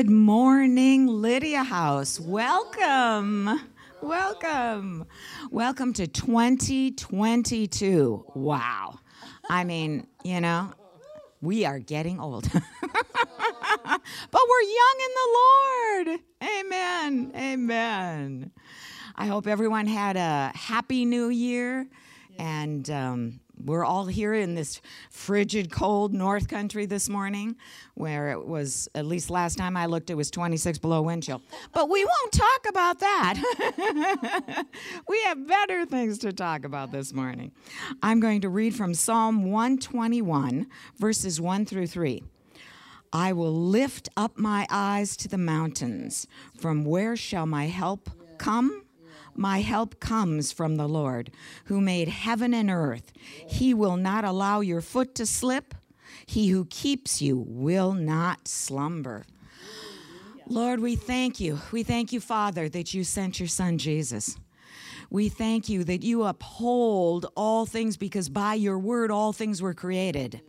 Good morning, Lydia House. Welcome. Welcome. Welcome to 2022. Wow. I mean, you know, we are getting old. but we're young in the Lord. Amen. Amen. I hope everyone had a happy new year and um, we're all here in this frigid, cold North Country this morning, where it was, at least last time I looked, it was 26 below wind chill. But we won't talk about that. we have better things to talk about this morning. I'm going to read from Psalm 121, verses 1 through 3. I will lift up my eyes to the mountains. From where shall my help come? My help comes from the Lord, who made heaven and earth. He will not allow your foot to slip. He who keeps you will not slumber. Lord, we thank you. We thank you, Father, that you sent your Son, Jesus. We thank you that you uphold all things because by your word all things were created.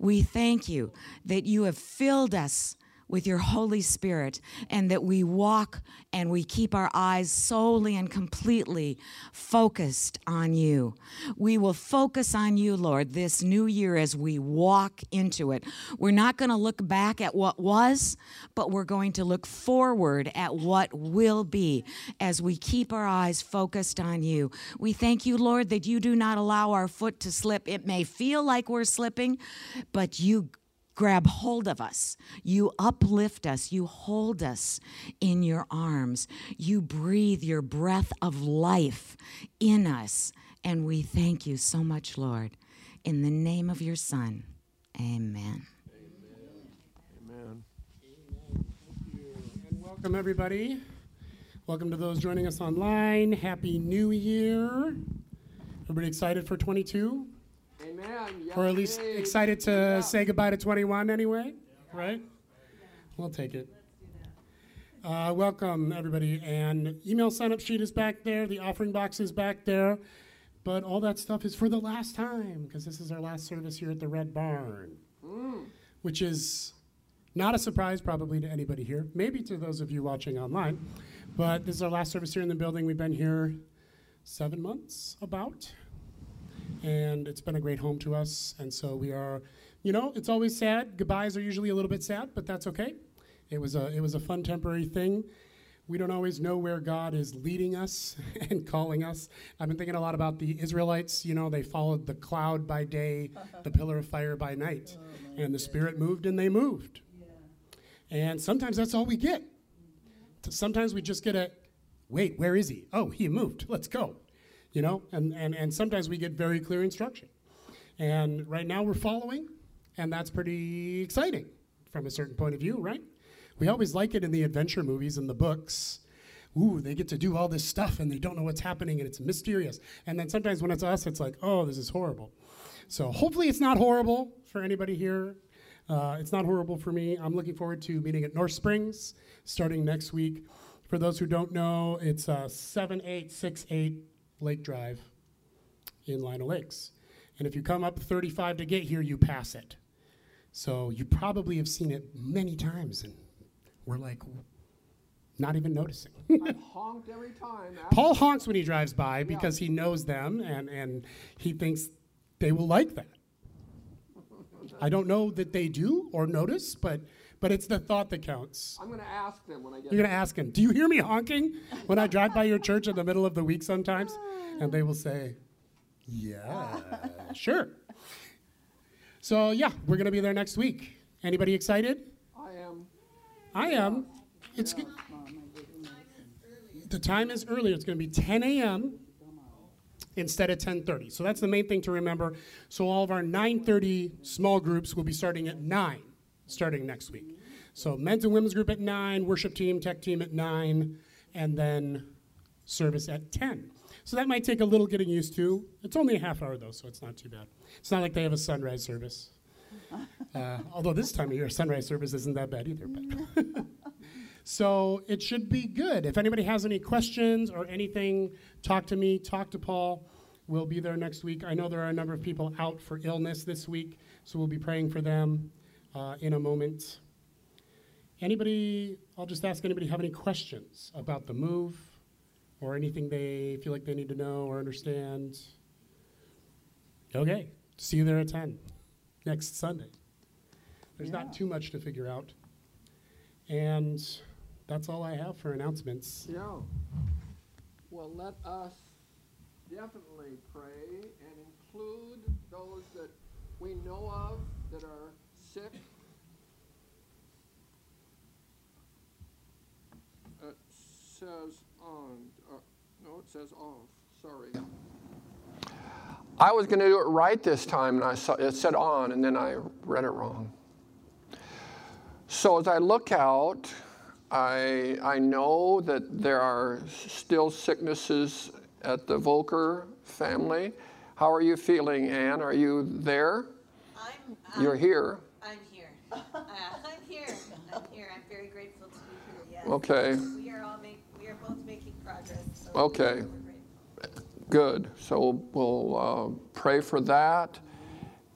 We thank you that you have filled us with your Holy Spirit and that we walk and we keep our eyes solely and completely focused on you. We will focus on you, Lord, this new year as we walk into it. We're not going to look back at what was, but we're going to look forward at what will be as we keep our eyes focused on you. We thank you, Lord, that you do not allow our foot to slip. It may feel like we're slipping, but you grab hold of us. You uplift us. You hold us in your arms. You breathe your breath of life in us. And we thank you so much, Lord. In the name of your Son, amen. Amen. Amen. And welcome, everybody. Welcome to those joining us online. Happy New Year. Everybody excited for 22? Amen. Or at least excited to say goodbye to 21 anyway? Right? We'll take it. Uh, welcome, everybody. And email sign up sheet is back there, the offering box is back there. But all that stuff is for the last time because this is our last service here at the Red Barn, which is not a surprise probably to anybody here, maybe to those of you watching online. But this is our last service here in the building. We've been here seven months about and it's been a great home to us. And so we are, you know, it's always sad. Goodbyes are usually a little bit sad, but that's okay. It was a it was a fun temporary thing. We don't always know where God is leading us and calling us. I've been thinking a lot about the Israelites. You know, they followed the cloud by day, the pillar of fire by night, oh, and the Spirit moved and they moved. Yeah. And sometimes that's all we get. Sometimes we just get a, wait, where is he? Oh, he moved. Let's go you know and, and and sometimes we get very clear instruction. And right now we're following and that's pretty exciting from a certain point of view right? We always like it in the adventure movies and the books. Ooh they get to do all this stuff and they don't know what's happening and it's mysterious. And then sometimes when it's us it's like oh this is horrible. So hopefully it's not horrible for anybody here. Uh, it's not horrible for me. I'm looking forward to meeting at north springs starting next week. For those who don't know it's uh, 7868 Lake Drive in Lino Lakes. And if you come up 35 to get here, you pass it. So you probably have seen it many times, and we're like, not even noticing. I've honked every time. Paul honks when he drives by because he knows them and, and he thinks they will like that. I don't know that they do or notice, but, but it's the thought that counts. I'm going to ask them when I get You're going to ask them, Do you hear me honking when I drive by your church in the middle of the week sometimes? And they will say, Yeah, sure. So, yeah, we're going to be there next week. Anybody excited? I am. I am. It's g- The time is earlier. It's going to be 10 a.m. instead of 10:30. So that's the main thing to remember. So all of our 9:30 small groups will be starting at 9 starting next week. So men's and women's group at 9, worship team, tech team at 9, and then service at 10. So that might take a little getting used to. It's only a half hour though, so it's not too bad. It's not like they have a sunrise service. Uh, although this time of year, sunrise service isn't that bad either. So it should be good. If anybody has any questions or anything, talk to me, talk to Paul. We'll be there next week. I know there are a number of people out for illness this week, so we'll be praying for them uh, in a moment. anybody, I'll just ask anybody have any questions about the move or anything they feel like they need to know or understand. Okay, see you there at 10 next Sunday. There's not too much to figure out. And that's all I have for announcements. Yeah. Well, let us definitely pray and include those that we know of that are sick. It says on. Uh, no, it says off. Sorry. I was going to do it right this time, and I saw it said on, and then I read it wrong. So as I look out, I, I know that there are still sicknesses at the Volker family. How are you feeling, Anne? Are you there? I'm, I'm, You're here. I'm here. Uh, I'm here. I'm here. I'm very grateful to be here. Yes. Okay, We are all make, we are both making progress. So Okay. We're good. So we'll uh, pray for that.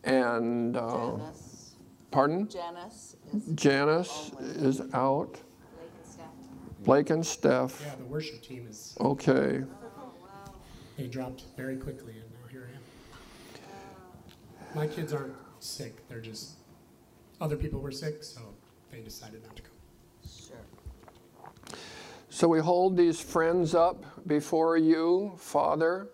And, uh, Janice, pardon? Janice is Janice is out. Blake and Steph. Blake and Steph. Yeah, the worship team is, Okay. Oh, wow. they dropped very quickly, and now here I am. My kids aren't sick, they're just, other people were sick, so they decided not to come. sure. So we hold these friends up before you, Father.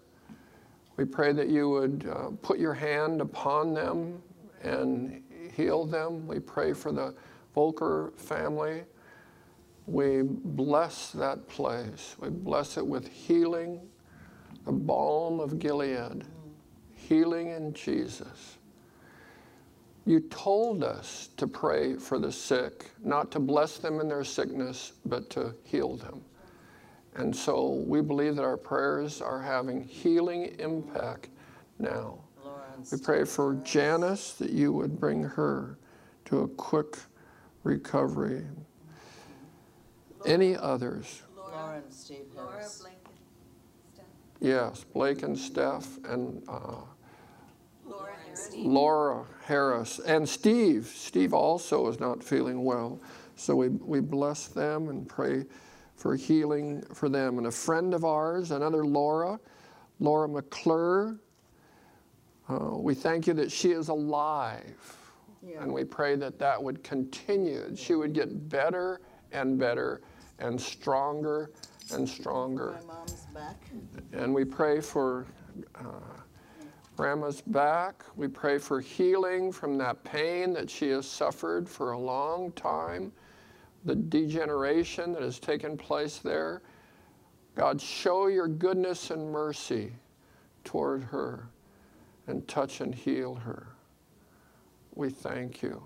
We pray that you would uh, put your hand upon them and heal them. We pray for the Volker family. We bless that place. We bless it with healing, the balm of Gilead, healing in Jesus. You told us to pray for the sick, not to bless them in their sickness, but to heal them. And so we believe that our prayers are having healing impact now. We pray for Janice that you would bring her to a quick recovery. Any others? Lauren Steve Laura, Blake, and Steph. Yes, Blake and Steph and uh, Laura Harris. And Steve. Steve also is not feeling well. So we, we bless them and pray for healing for them. And a friend of ours, another Laura, Laura McClure, uh, we thank you that she is alive. Yeah. And we pray that that would continue. She would get better and better and stronger and stronger. My mom's back. And we pray for uh, Grandma's back. We pray for healing from that pain that she has suffered for a long time, the degeneration that has taken place there. God, show your goodness and mercy toward her and touch and heal her. We thank you.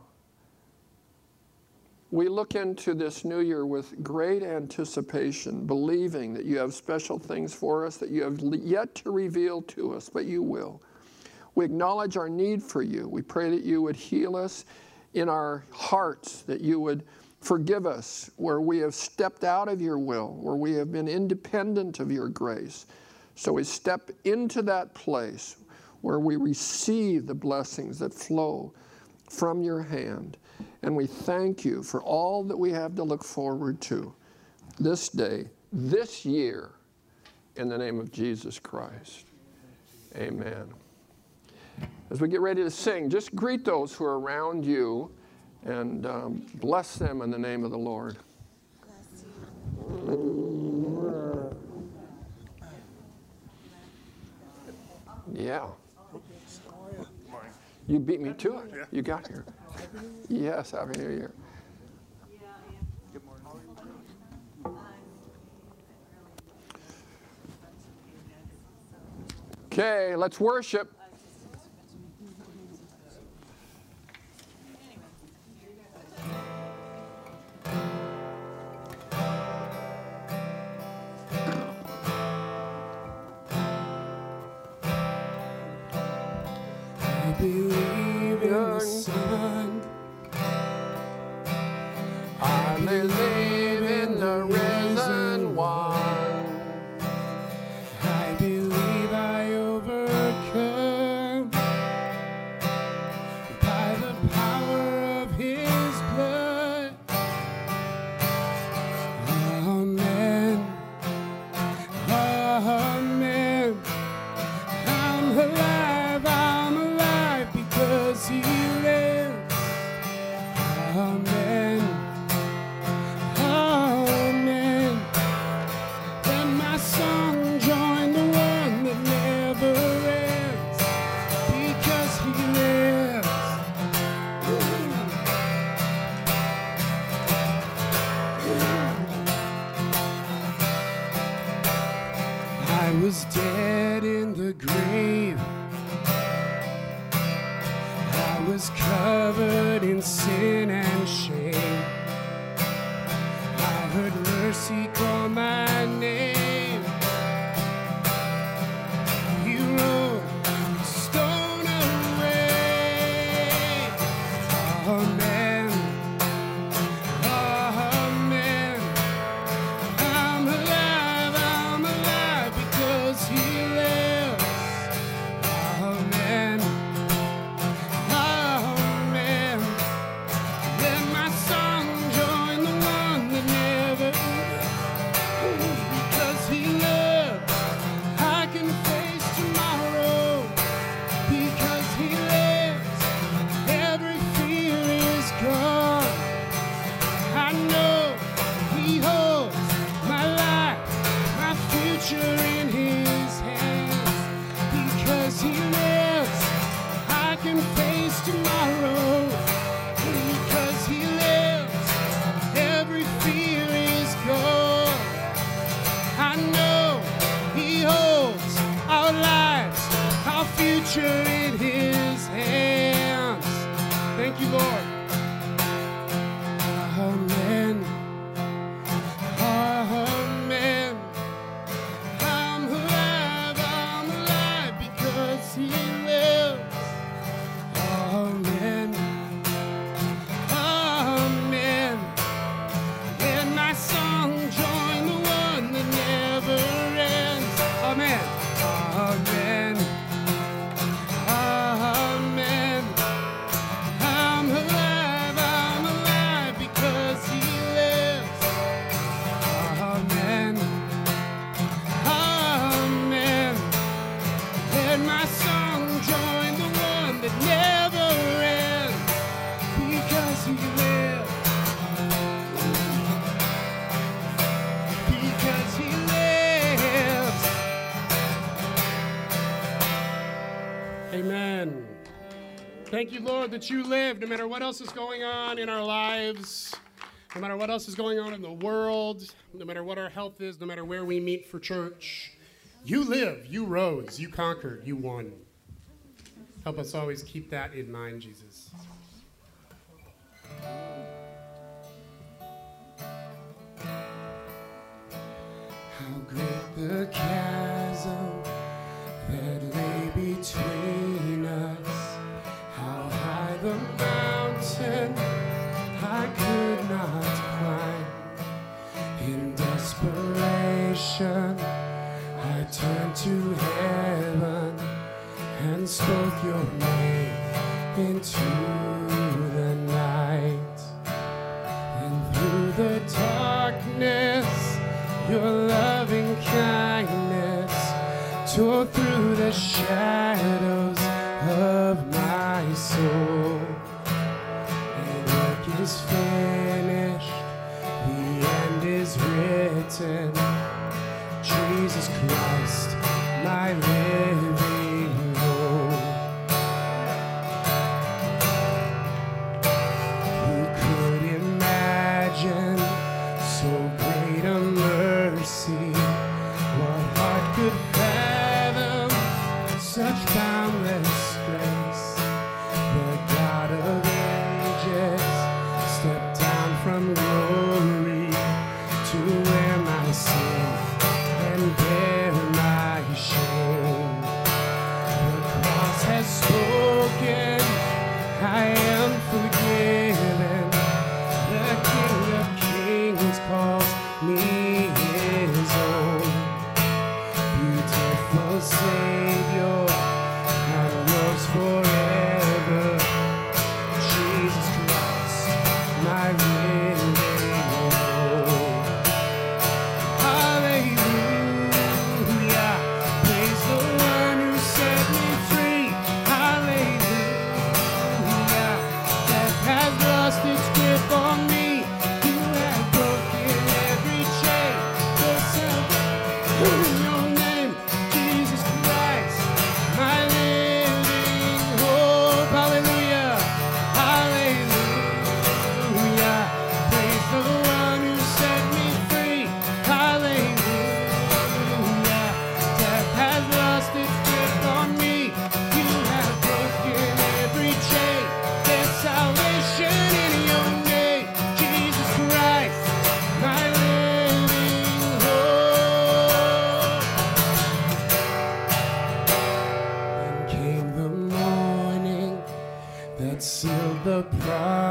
We look into this new year with great anticipation, believing that you have special things for us that you have yet to reveal to us, but you will. We acknowledge our need for you. We pray that you would heal us in our hearts, that you would forgive us where we have stepped out of your will, where we have been independent of your grace. So we step into that place where we receive the blessings that flow from your hand. And we thank you for all that we have to look forward to this day, this year, in the name of Jesus Christ. Amen. As we get ready to sing, just greet those who are around you and um, bless them in the name of the Lord. Yeah. You beat me to it. You got here. Yes, Happy New Year. Okay, let's worship. Believe I was dead in the grave. I was covered in sin and shame. I heard mercy call my name. That you live no matter what else is going on in our lives, no matter what else is going on in the world, no matter what our health is, no matter where we meet for church. You live, you rose, you conquered, you won. Help us always keep that in mind, Jesus. How great the chasm that lay between In desperation, I turned to heaven and spoke your name into the night. And through the darkness, your loving kindness tore through the shadows of my soul.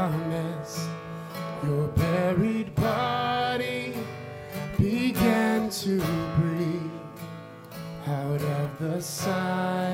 promise your buried body began to breathe out of the sun.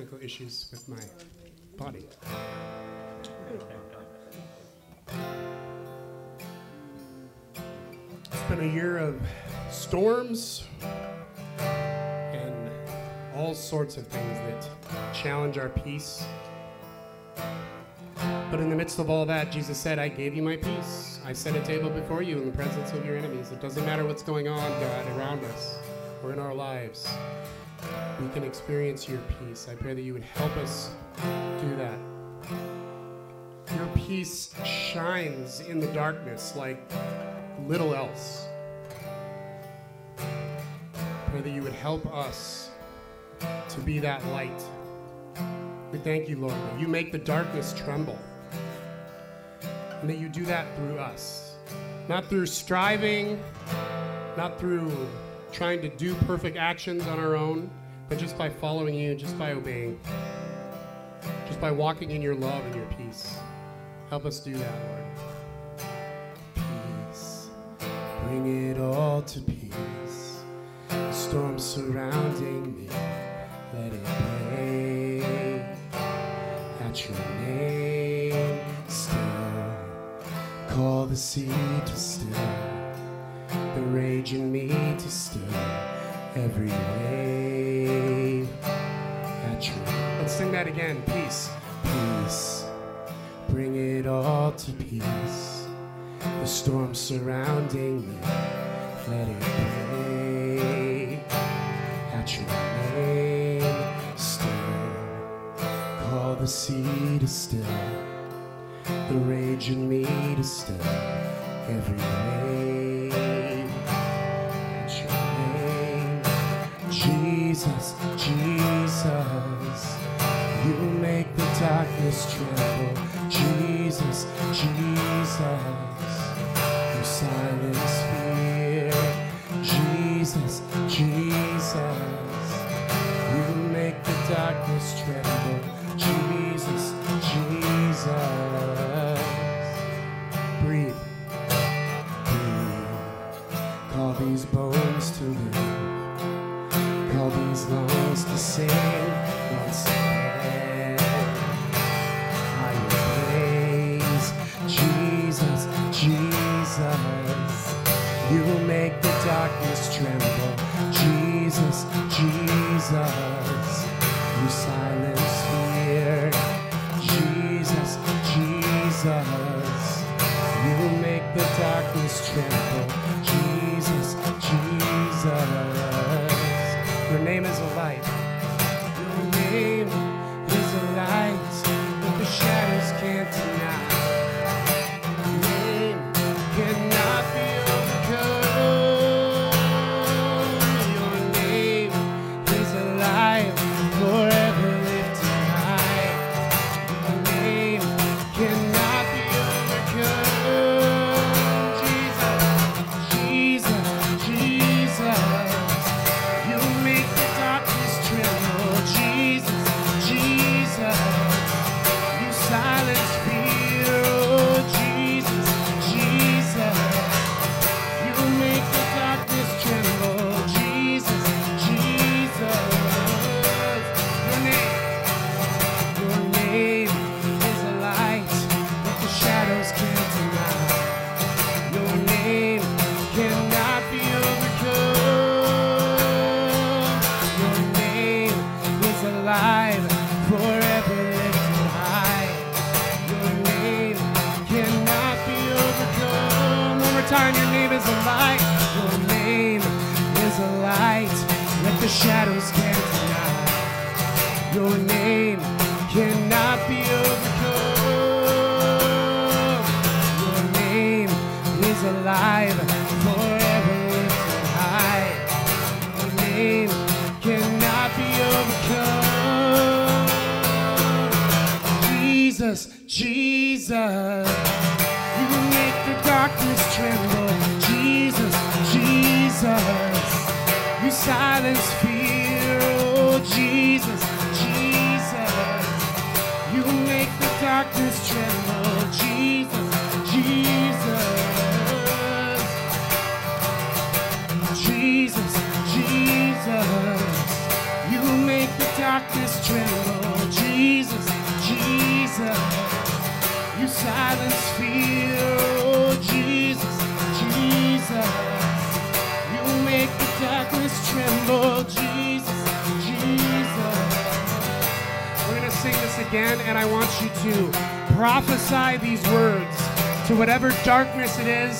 Technical issues with my body. It's been a year of storms and all sorts of things that challenge our peace. But in the midst of all that, Jesus said, I gave you my peace. I set a table before you in the presence of your enemies. It doesn't matter what's going on, God, around us or in our lives. We can experience your peace. I pray that you would help us do that. Your peace shines in the darkness like little else. Pray that you would help us to be that light. We thank you, Lord, you make the darkness tremble. And that you do that through us. Not through striving, not through trying to do perfect actions on our own, but just by following you, just by obeying, just by walking in your love and your peace. Help us do that, Lord. Peace, bring it all to peace. The storm surrounding me, let it break at your name still. Call the sea to still, the rage in me to still every at your. Let's sing that again. Peace, peace, bring it all to peace. The storm surrounding me, let it break at your name still. Call the sea to still, the rage in me to still every wave darkness tremble. it is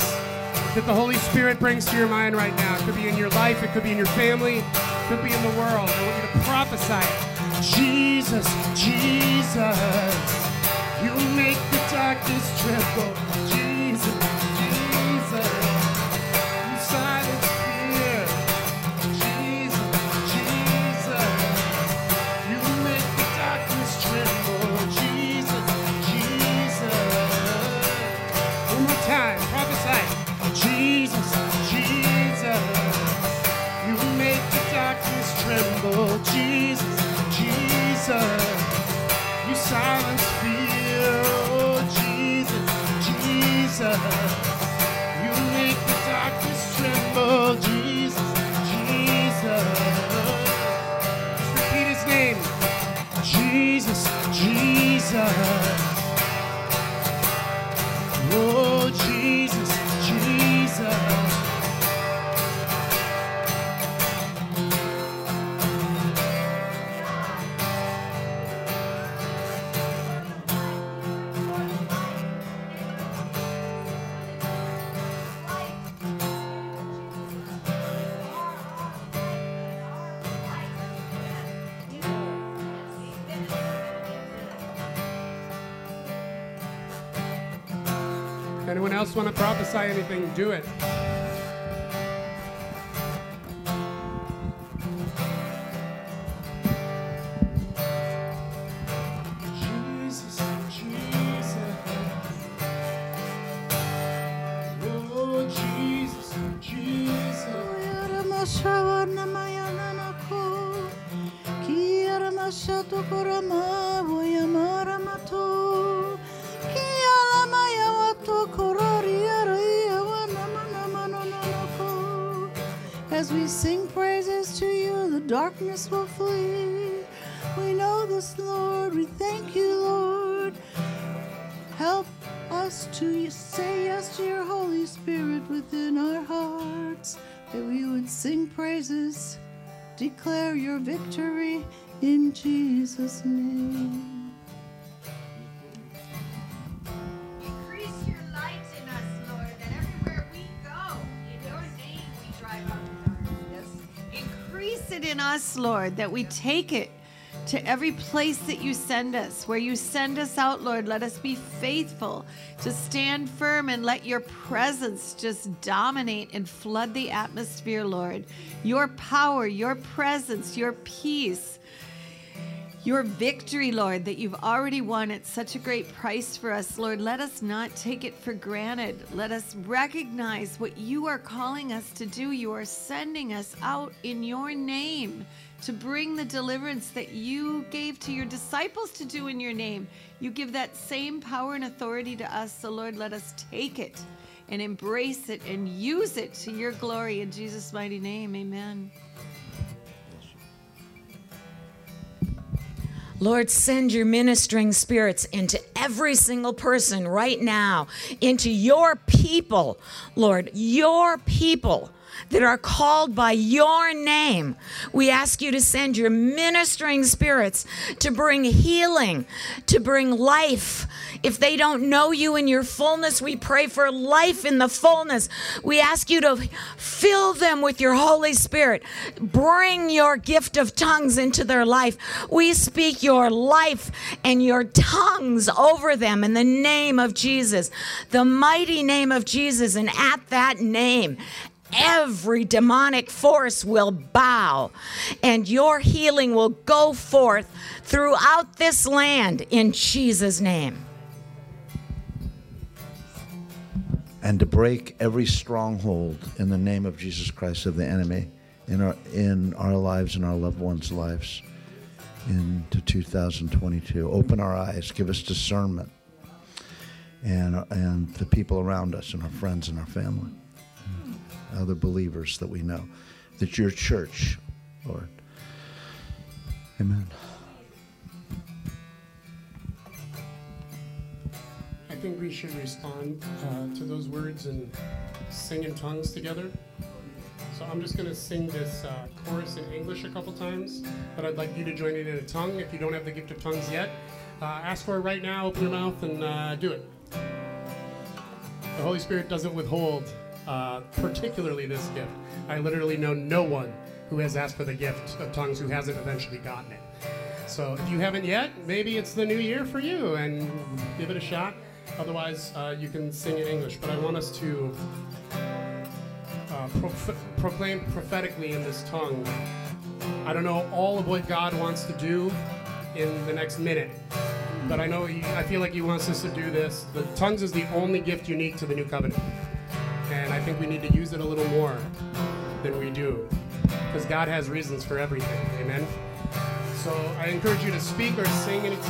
that the Holy Spirit brings to your mind right now. It could be in your life, it could be in your family, it could be in the world. I want you to prophesy it. Jesus, Jesus, you make the darkness tremble. say anything, do it. Declare your victory in Jesus' name. Increase your light in us, Lord, that everywhere we go, in your name we drive out darkness. Increase it in us, Lord, that we take it to every place that you send us. Where you send us out, Lord, let us be faithful to stand firm and let your presence just dominate and flood the atmosphere, Lord. Your power, your presence, your peace your victory, Lord, that you've already won at such a great price for us, Lord. Let us not take it for granted. Let us recognize what you are calling us to do. You are sending us out in your name to bring the deliverance that you gave to your disciples to do in your name. You give that same power and authority to us. So, Lord, let us take it and embrace it and use it to your glory. In Jesus' mighty name, amen. Lord, send your ministering spirits into every single person right now, into your people, Lord, your people that are called by your name. We ask you to send your ministering spirits to bring healing, to bring life. If they don't know you in your fullness, we pray for life in the fullness. We ask you to fill them with your Holy Spirit. Bring your gift of tongues into their life. We speak your life and your tongues over them in the name of Jesus, the mighty name of Jesus. And at that name, every demonic force will bow, and your healing will go forth throughout this land in Jesus' name. And to break every stronghold in the name of Jesus Christ of the enemy in our in our lives and our loved ones' lives into 2022. Open our eyes, give us discernment, and and the people around us and our friends and our family other believers that we know. That your church, Lord. Amen. I think we should respond uh, to those words and sing in tongues together. So I'm just going to sing this uh, chorus in English a couple times, but I'd like you to join it in a tongue. If you don't have the gift of tongues yet, uh, ask for it right now. Open your mouth and uh, do it. The Holy Spirit doesn't withhold uh, particularly this gift. I literally know no one who has asked for the gift of tongues who hasn't eventually gotten it. So if you haven't yet, maybe it's the new year for you and give it a shot. Otherwise, uh, you can sing in English. But I want us to uh, proclaim prophetically in this tongue. I don't know all of what God wants to do in the next minute, but I know he, I feel like He wants us to do this. The tongues is the only gift unique to the new covenant and I think we need to use it a little more than we do because God has reasons for everything. Amen. So I encourage you to speak or sing in a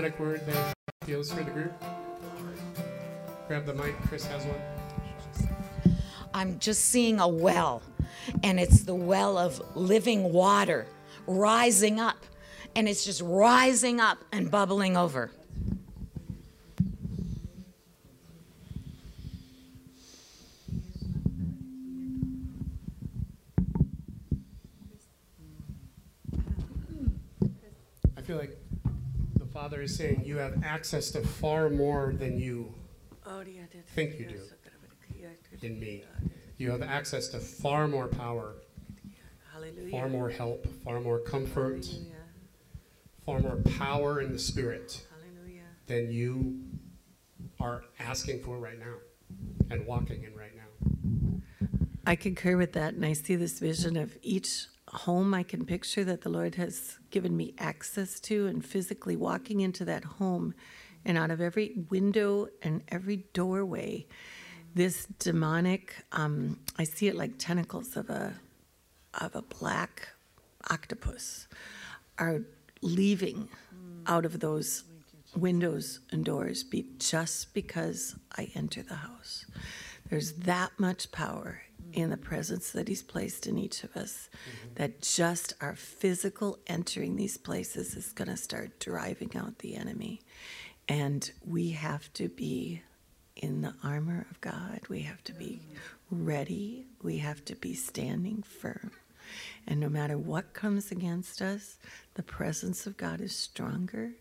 prophetic word that feels for the group? Grab the mic. Chris has one. I'm just seeing a well, and it's the well of living water rising up, and it's just rising up and bubbling over. I feel like Father is saying you have access to far more than you think you do in me. You have access to far more power, far more help, far more comfort, far more power in the Spirit than you are asking for right now and walking in right now. I concur with that, and I see this vision of each home I can picture that the Lord has given me access to, and physically walking into that home, and out of every window and every doorway, this demonic, um, I see it like tentacles of a of a black octopus, are leaving out of those windows and doors be just because I enter the house. There's that much power in the presence that He's placed in each of us mm-hmm. that just our physical entering these places is going to start driving out the enemy. And we have to be in the armor of God. We have to be ready. We have to be standing firm. And no matter what comes against us, the presence of God is stronger.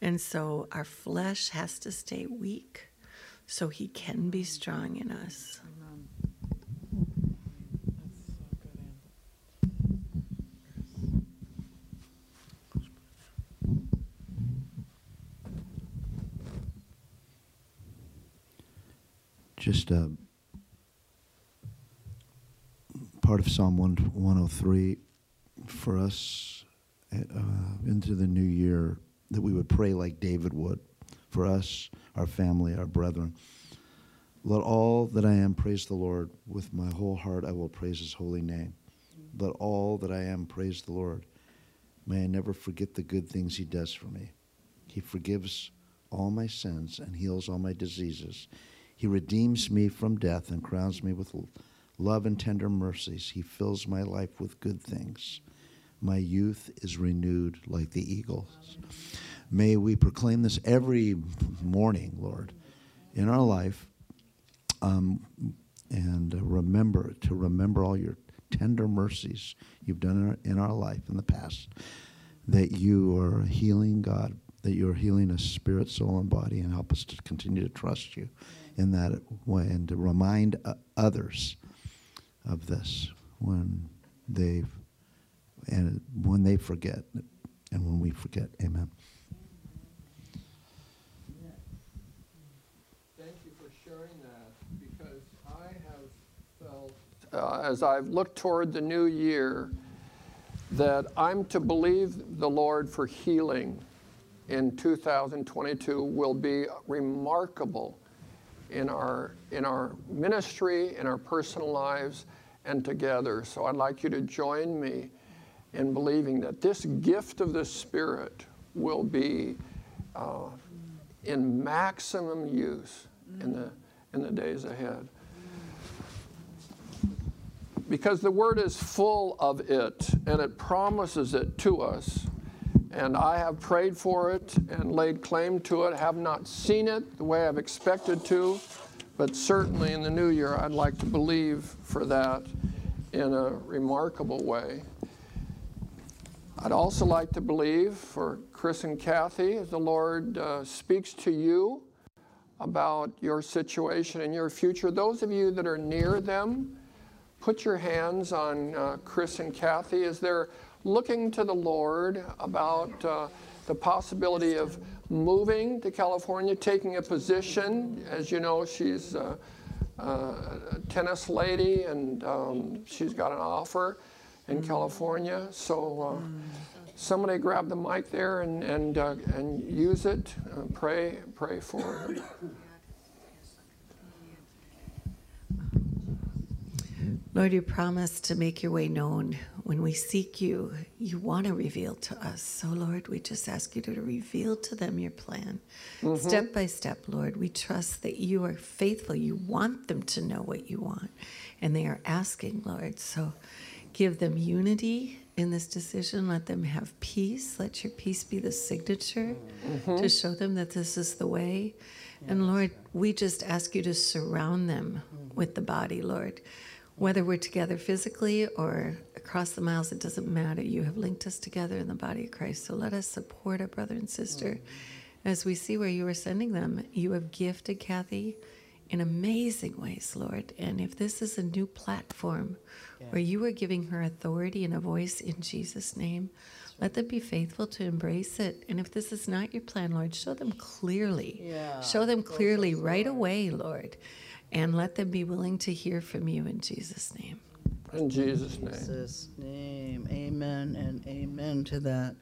And so our flesh has to stay weak so he can be strong in us. Just a part of Psalm 1, 103 for us uh, into the new year that we would pray like David would for us, our family, our brethren. Let all that I am praise the Lord. With my whole heart I will praise his holy name. Let all that I am praise the Lord. May I never forget the good things he does for me. He forgives all my sins and heals all my diseases. He redeems me from death and crowns me with love and tender mercies. He fills my life with good things. My youth is renewed like the eagles. May we proclaim this every morning, Lord, in our life, um, and remember to remember all your tender mercies you've done in our, in our life in the past. That you are healing God, that you are healing us spirit, soul, and body, and help us to continue to trust you in that way and to remind uh, others of this when they and when they forget and when we forget. Amen. Thank you for sharing that because I have felt, uh, as I've looked toward the new year, that I'm to believe the Lord for healing in 2022 will be remarkable in our, in our ministry, in our personal lives, and together. So I'd like you to join me in believing that this gift of the Spirit will be uh, in maximum use in the, in the days ahead. Because the Word is full of it and it promises it to us. And I have prayed for it and laid claim to it, have not seen it the way I've expected to, but certainly in the new year I'd like to believe for that in a remarkable way. I'd also like to believe for Chris and Kathy the Lord uh, speaks to you about your situation and your future. Those of you that are near them, put your hands on uh, Chris and Kathy as they're looking to the Lord about uh, the possibility of moving to California, taking a position. As you know, she's a, a tennis lady and um, she's got an offer in California. So uh, somebody grab the mic there and, and, uh, and use it. Uh, pray, pray for her. Lord, you promise to make your way known. When we seek you, you want to reveal to us. So, Lord, we just ask you to reveal to them your plan. Mm-hmm. Step by step, Lord, we trust that you are faithful. You want them to know what you want, and they are asking, Lord. So, give them unity in this decision. Let them have peace. Let your peace be the signature to mm-hmm. show them that this is the way. And Lord, we just ask you to surround them mm-hmm. with the body, Lord. Whether we're together physically or across the miles, it doesn't matter. You have linked us together in the body of Christ. So let us support our brother and sister as we see where you are sending them. You have gifted Kathy in amazing ways, Lord. And if this is a new platform where you are giving her authority and a voice in Jesus' name, let them be faithful to embrace it. And if this is not your plan, Lord, show them clearly. Yeah. Show them clearly right away, Lord. And let them be willing to hear from you in Jesus' name. In Jesus' name. Jesus' name. Amen and amen to that.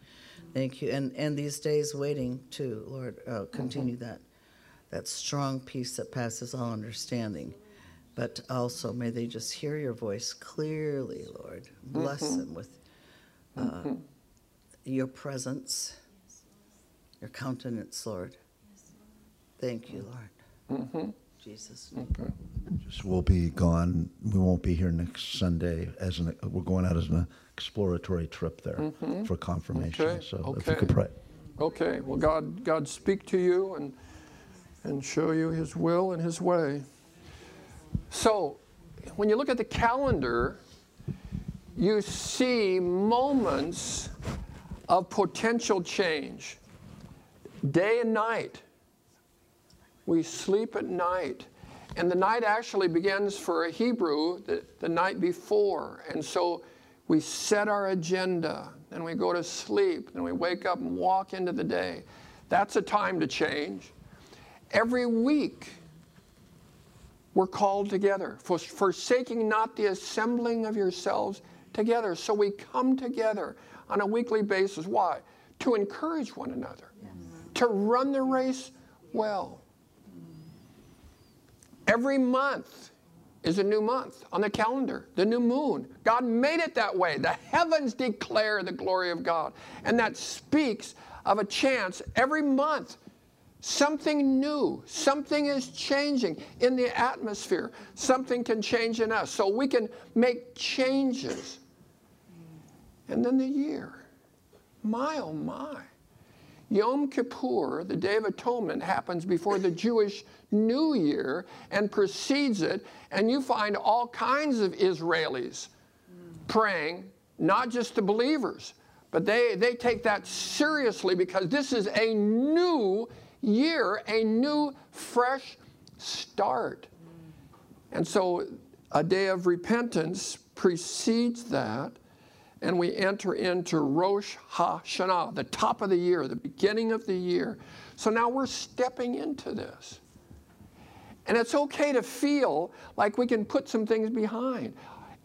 Thank you. And and these days waiting too, Lord, uh, continue that that strong peace that passes all understanding. But also may they just hear your voice clearly, Lord. Bless them with uh, your presence, your countenance, Lord. Thank you, Lord. Jesus' name. Just we'll be gone. We won't be here next Sunday. As an, we're going out as an exploratory trip there mm-hmm. for confirmation. Okay, So if you could pray. Okay, well, God, God speak to you and, and show you His will and His way. So, when you look at the calendar, you see moments of potential change. Day and night. We sleep at night. And the night actually begins for a Hebrew the, the night before. And so we set our agenda, and we go to sleep, and we wake up and walk into the day. That's a time to change. Every week, we're called together, forsaking not the assembling of yourselves together. So we come together on a weekly basis. Why? To encourage one another, to run the race well. Every month is a new month on the calendar, the new moon. God made it that way. The heavens declare the glory of God. And that speaks of a chance every month. Something new, something is changing in the atmosphere. Something can change in us. So we can make changes. And then the year. My, oh my. Yom Kippur, the Day of Atonement, happens before the Jewish New Year and precedes it, and you find all kinds of Israelis praying, not just the believers, but they, they take that seriously because this is a new year, a new, fresh start. And so a day of repentance precedes that and we enter into Rosh Hashanah, the top of the year, the beginning of the year. So now we're stepping into this. And it's okay to feel like we can put some things behind.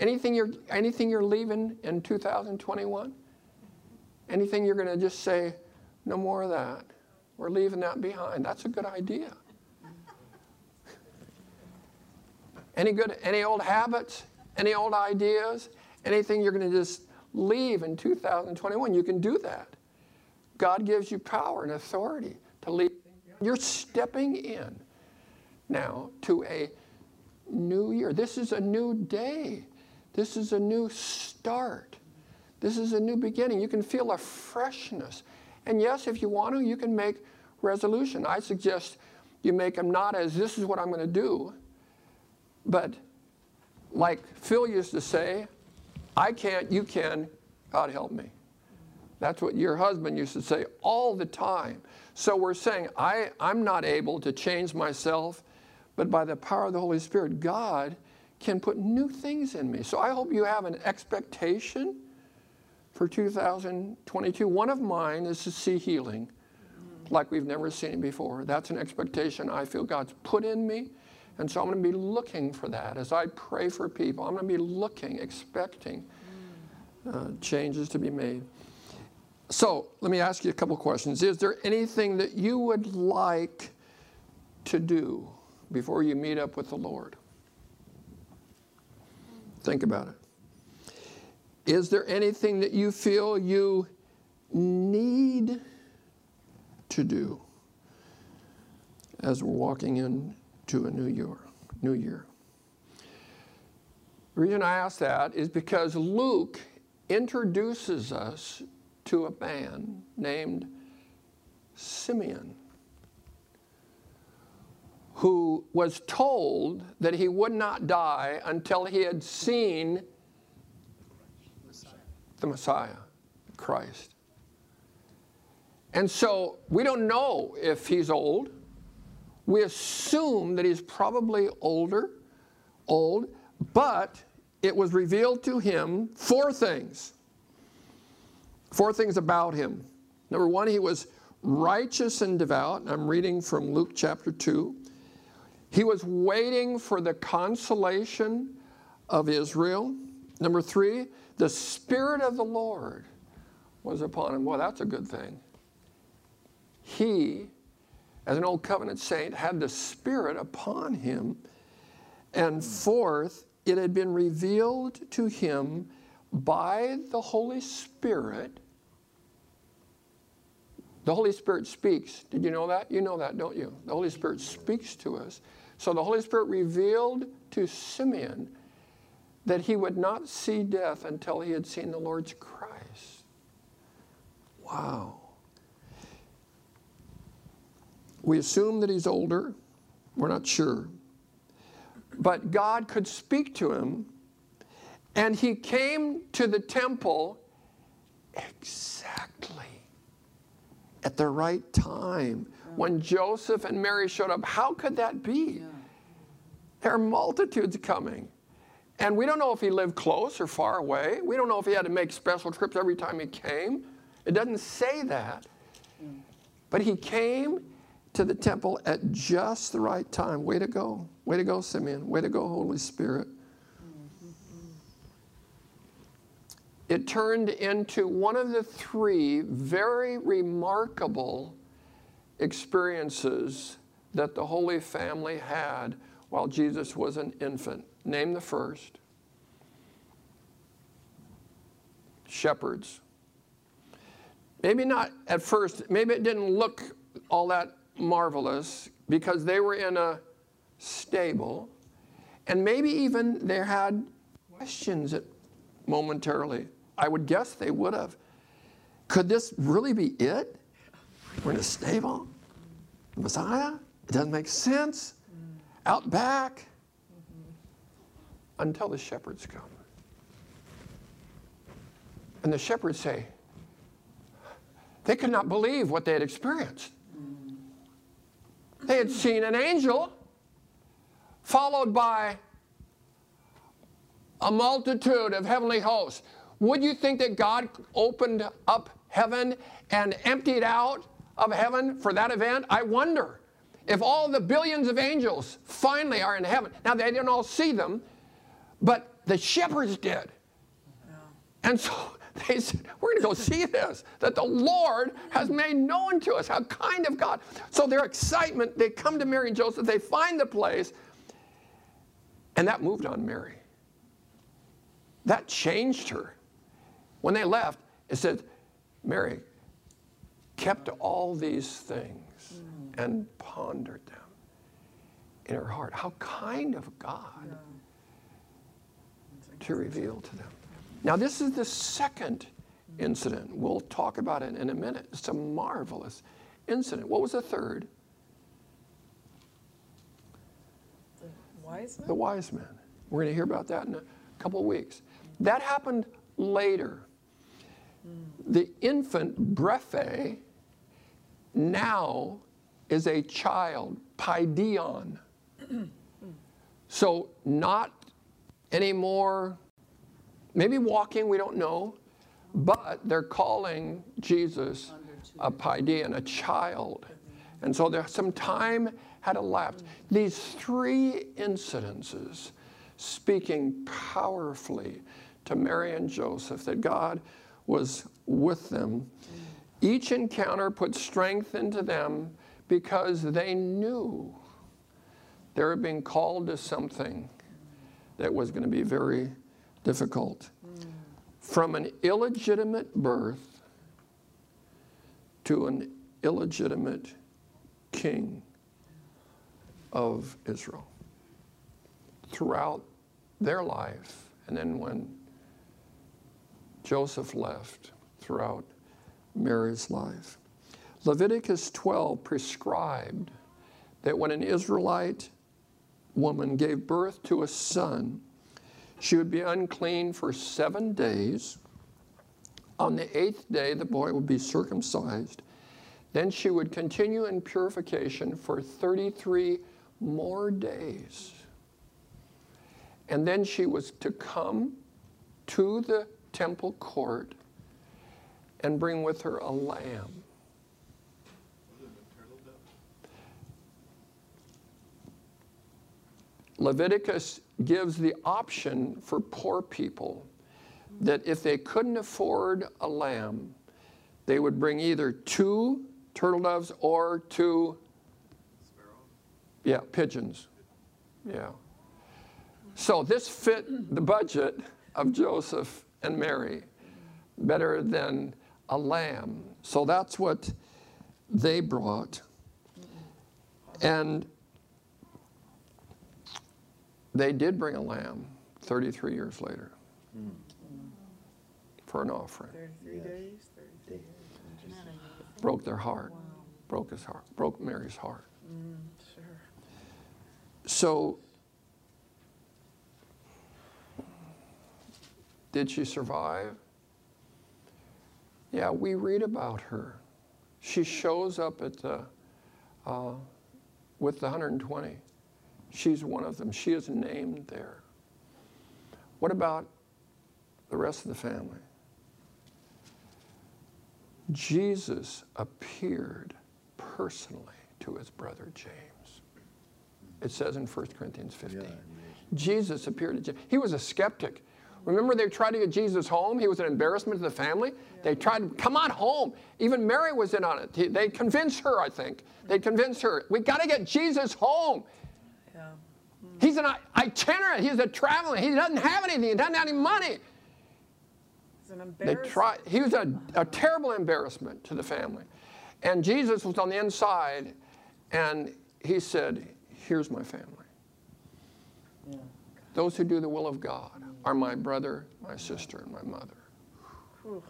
Anything you're, anything you're leaving in 2021? Anything you're going to just say, no more of that? We're leaving that behind. That's a good idea. Any good, any old habits, any old ideas, anything you're going to just leave in 2021, you can do that. God gives you power and authority to leave. You're stepping in now to a new year. This is a new day. This is a new start. This is a new beginning. You can feel a freshness. And yes, if you want to, you can make resolution. I suggest you make them not as this is what I'm going to do, but like Phil used to say, I can't, you can, God help me. That's what your husband used to say all the time. So we're saying, I, I'm not able to change myself, but by the power of the Holy Spirit, God can put new things in me. So I hope you have an expectation for 2022. One of mine is to see healing like we've never seen it before. That's an expectation I feel God's put in me. And so I'm going to be looking for that as I pray for people. I'm going to be looking, expecting uh, changes to be made. So let me ask you a couple questions. Is there anything that you would like to do before you meet up with the Lord? Think about it. Is there anything that you feel you need to do as we're walking into a new year? New year. The reason I ask that is because Luke introduces us to a man named Simeon who was told that he would not die until he had seen the Messiah, Christ. And so we don't know if he's old. We assume that he's probably older, old, but it was revealed to him four things. Four things about him. Number one, he was righteous and devout. I'm reading from Luke chapter 2. He was waiting for the consolation of Israel. Number three, the Spirit of the Lord was upon him. Well, that's a good thing. He, as an old covenant saint, had the Spirit upon him. And fourth, it had been revealed to him by the Holy Spirit. The Holy Spirit speaks. Did you know that? You know that, don't you? The Holy Spirit speaks to us. So the Holy Spirit revealed to Simeon that he would not see death until he had seen the Lord's Christ. Wow. We assume that he's older. We're not sure. But God could speak to him, and he came to the temple exactly at the right time when Joseph and Mary showed up. How could that be? There are multitudes coming. And we don't know if he lived close or far away. We don't know if he had to make special trips every time he came. It doesn't say that. Mm. But he came to the temple at just the right time. Way to go. Way to go, Simeon. Way to go, Holy Spirit. It turned into one of the three very remarkable experiences that the Holy Family had while Jesus was an infant. Name the first shepherds. Maybe not at first, maybe it didn't look all that marvelous because they were in a stable. And maybe even they had questions momentarily. I would guess they would have. Could this really be it? We're in a stable? The Messiah? It doesn't make sense. Out back. Until the shepherds come. And the shepherds say, they could not believe what they had experienced. They had seen an angel followed by a multitude of heavenly hosts. Would you think that God opened up heaven and emptied out of heaven for that event? I wonder if all the billions of angels finally are in heaven. Now, they didn't all see them, but the shepherds did. And so they said, We're going to go see this, that the Lord has made known to us. How kind of God. So their excitement, they come to Mary and Joseph, they find the place, and that moved on Mary. That changed her. When they left, it said, Mary kept all these things mm. and pondered them in her heart. How kind of God to reveal to them. Now, this is the second incident. We'll talk about it in a minute. It's a marvelous incident. What was the third? The wise men? The wise men. We're going to hear about that in a couple of weeks. That happened later. Hmm. The infant Brephe now is a child, Paidion. so not anymore, maybe walking, we don't know, but they're calling Jesus a Paidion, a child. And so there some time had elapsed. These three incidences speaking powerfully to Mary and Joseph that God was with them. Each encounter put strength into them because they knew they were being called to something that was going to be very difficult. From an illegitimate birth to an illegitimate king of Israel throughout their life. And then when Joseph left, throughout Mary's life. Leviticus 12 prescribed that when an Israelite woman gave birth to a son, she would be unclean for seven days. On the eighth day, the boy would be circumcised. Then she would continue in purification for 33 more days. And then she was to come to the temple court and bring with her a lamb. Leviticus gives the option for poor people that if they couldn't afford a lamb, they would bring either two turtle doves or two Sparrow. yeah, pigeons. Yeah. So this fit the budget of Joseph and Mary better than a lamb. So that's what they brought. And they did bring a lamb 33 years later for an offering. 33 days, 33 days. Broke their heart, broke his heart, broke Mary's heart. Mm, sure. So, did she survive? Yeah, we read about her. She shows up at the, uh, with the 120. She's one of them. She is named there. What about the rest of the family? Jesus appeared personally to his brother James. It says in 1 Corinthians 15. Jesus appeared to James. He was a skeptic. Remember, they tried to get Jesus home. He was an embarrassment to the family. They tried, to come on home. Even Mary was in on it. They convinced her, I think. They convinced her, we got to get Jesus home. Yeah. He's an itinerant. He's a traveler. He doesn't have anything. He doesn't have any money. It's an They embarrassment. tried. He was a, a terrible embarrassment to the family. And Jesus was on the inside, and he said, Here's my family. Those who do the will of God are my brother, my sister, and my mother. Whew.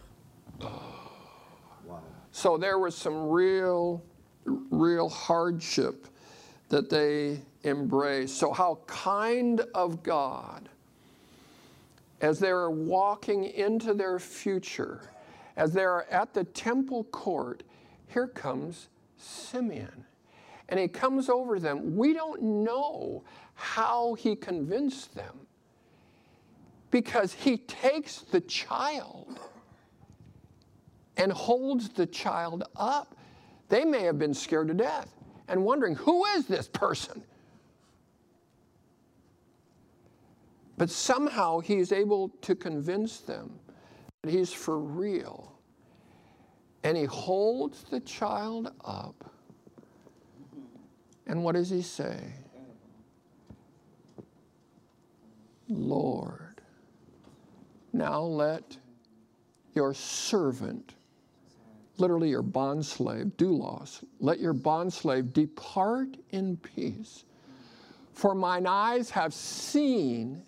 So there was some real, real hardship that they embraced. So, how kind of God, as they're walking into their future, as they're at the temple court, here comes Simeon. And he comes over them. We don't know how he convinced them because he takes the child and holds the child up. They may have been scared to death and wondering, who is this person? But somehow he's able to convince them that he's for real. And he holds the child up. And what does he say? Lord, now let your servant, literally your bondslave, doulos, let your bondslave depart in peace. For mine eyes have seen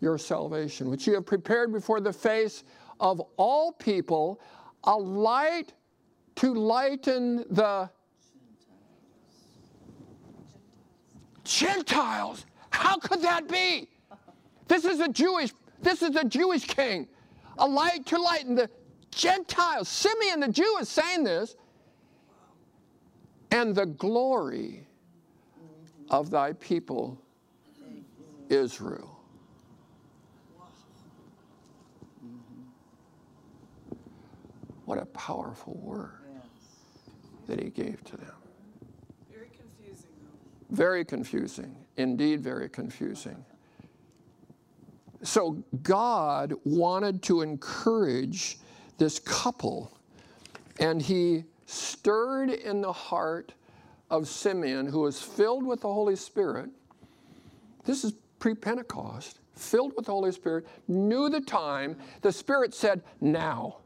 your salvation, which you have prepared before the face of all people, a light to lighten the Gentiles. How could that be? This is a Jewish, this is a Jewish king. A light to lighten the Gentiles. Simeon the Jew is saying this. And the glory of thy people Israel. What a powerful word that he gave to them. Very confusing, though. Very confusing, indeed, very confusing. So, God wanted to encourage this couple, and he stirred in the heart of Simeon, who was filled with the Holy Spirit. This is pre Pentecost, filled with the Holy Spirit, knew the time. The Spirit said, Now.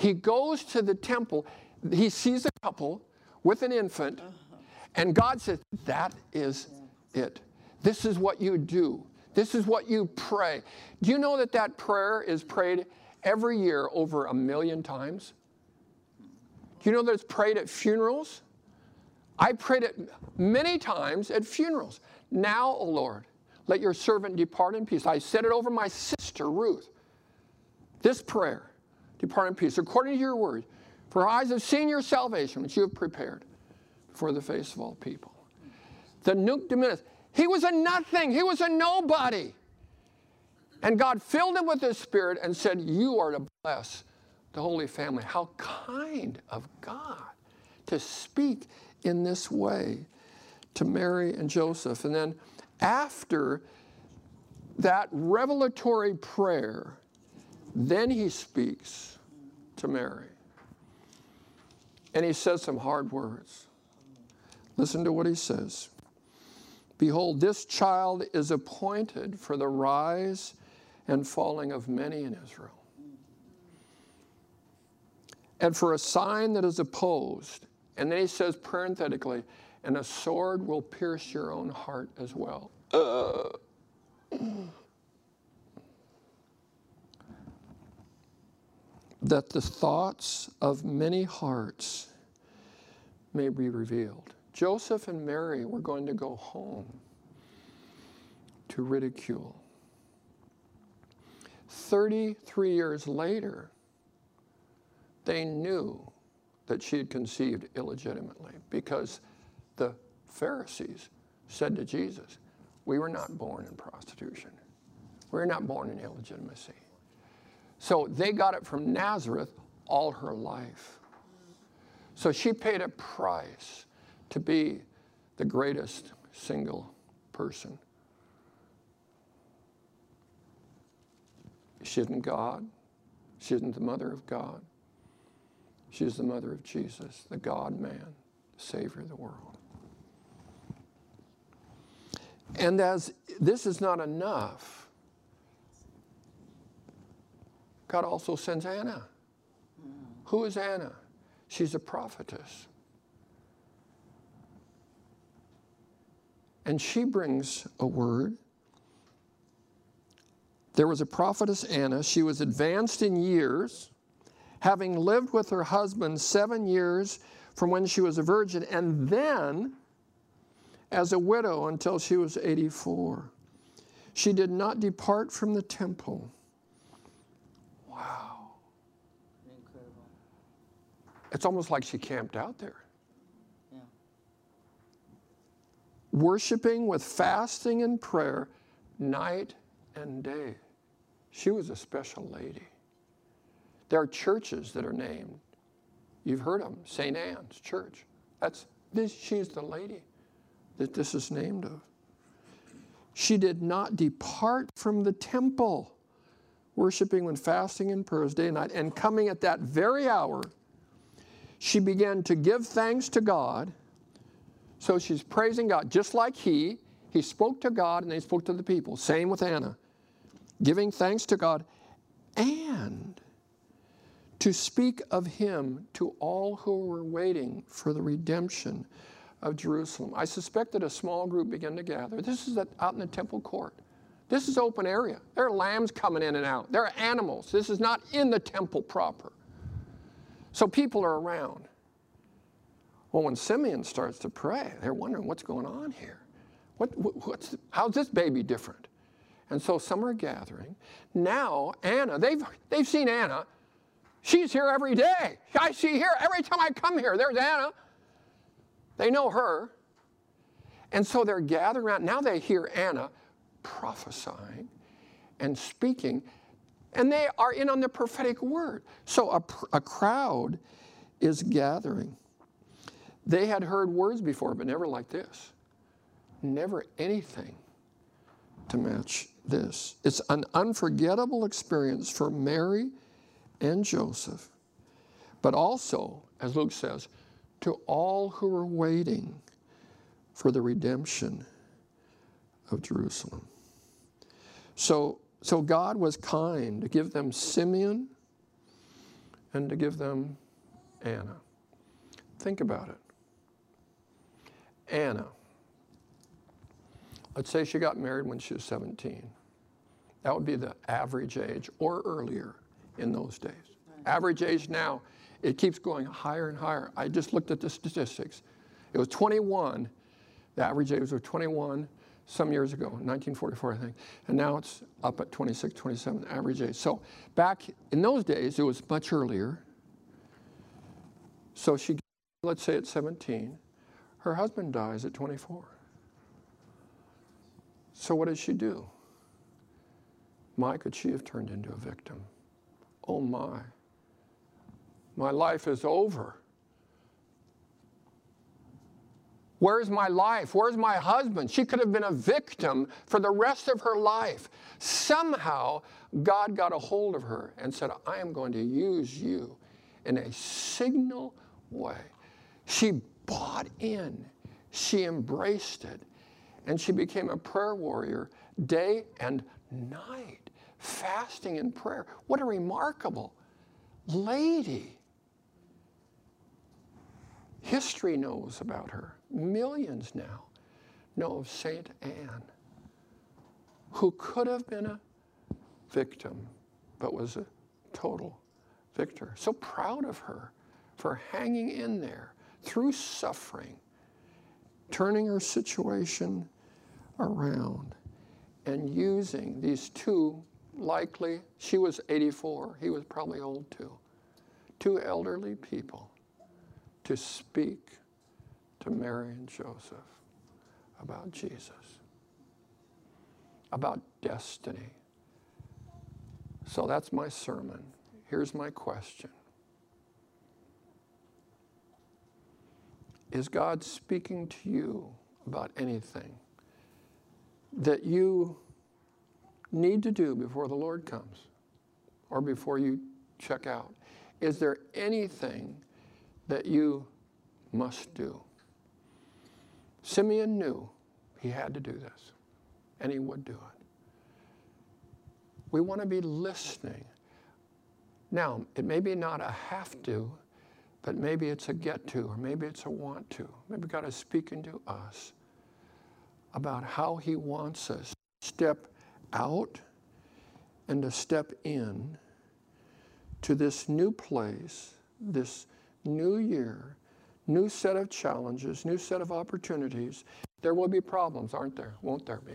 He goes to the temple. He sees a couple with an infant, and God says, That is it. This is what you do. This is what you pray. Do you know that that prayer is prayed every year over a million times? Do you know that it's prayed at funerals? I prayed it many times at funerals. Now, O Lord, let your servant depart in peace. I said it over my sister, Ruth. This prayer, depart in peace, according to your word. For eyes have seen your salvation, which you have prepared before the face of all people. The Nunc dimittis. He was a nothing. He was a nobody. And God filled him with his spirit and said, You are to bless the Holy Family. How kind of God to speak in this way to Mary and Joseph. And then after that revelatory prayer, then he speaks to Mary. And he says some hard words. Listen to what he says. Behold, this child is appointed for the rise and falling of many in Israel, and for a sign that is opposed. And then he says parenthetically, and a sword will pierce your own heart as well. Uh. That the thoughts of many hearts may be revealed. Joseph and Mary were going to go home to ridicule. 33 years later, they knew that she had conceived illegitimately because the Pharisees said to Jesus, We were not born in prostitution, we were not born in illegitimacy. So they got it from Nazareth all her life. So she paid a price to be the greatest single person. She isn't God. She isn't the mother of God. She is the mother of Jesus, the God man, the Savior of the world. And as this is not enough, God also sends Anna. Who is Anna? She's a prophetess. And she brings a word. There was a prophetess Anna. She was advanced in years, having lived with her husband seven years from when she was a virgin, and then as a widow until she was 84. She did not depart from the temple. Wow. Incredible. It's almost like she camped out there. Yeah. Worshiping with fasting and prayer night and day. She was a special lady. There are churches that are named. You've heard of them, St. Anne's Church. That's this, she's the lady that this is named of. She did not depart from the temple, worshiping when fasting and prayers day and night, and coming at that very hour, she began to give thanks to God. So she's praising God, just like he. He spoke to God and they spoke to the people. Same with Anna. Giving thanks to God and to speak of him to all who were waiting for the redemption of Jerusalem. I suspect that a small group began to gather. This is out in the temple court. This is open area. There are lambs coming in and out. There are animals. This is not in the temple proper. So people are around. Well, when Simeon starts to pray, they're wondering what's going on here. What, what's, how's this baby different? And so some are gathering. Now, Anna, they've, they've seen Anna. She's here every day. I see here every time I come here. There's Anna. They know her. And so they're gathering around. Now they hear Anna prophesying and speaking, and they are in on the prophetic word. So a, a crowd is gathering. They had heard words before, but never like this. Never anything to match this. It's an unforgettable experience for Mary and Joseph, but also, as Luke says, to all who are waiting for the redemption of Jerusalem. So, so God was kind to give them Simeon and to give them Anna. Think about it. Anna. Let's say she got married when she was 17. That would be the average age or earlier in those days. Average age now, it keeps going higher and higher. I just looked at the statistics. It was 21. The average age was 21 some years ago, 1944, I think. And now it's up at 26, 27, average age. So back in those days, it was much earlier. So she, let's say at 17, her husband dies at 24. So what does she do? My, could she have turned into a victim? Oh my. My life is over. Where's my life? Where's my husband? She could have been a victim for the rest of her life. Somehow, God got a hold of her and said, I am going to use you in a signal way. She bought in, she embraced it, and she became a prayer warrior day and night, fasting and prayer. What a remarkable lady. History knows about her. Millions now know of Saint Anne, who could have been a victim, but was a total victor. So proud of her for hanging in there through suffering, turning her situation around, and using these two likely, she was 84, he was probably old too, two elderly people to speak to Mary and Joseph about Jesus, about destiny. So that's my sermon. Here's my question Is God speaking to you about anything that you need to do before the Lord comes or before you check out? Is there anything that you must do? Simeon knew he had to do this, and he would do it. We want to be listening. Now, it may be not a have to, but maybe it's a get to, or maybe it's a want to. Maybe God is speaking to us about how He wants us to step out and to step in to this new place, this new year, new set of challenges, new set of opportunities. There will be problems, aren't there? Won't there be?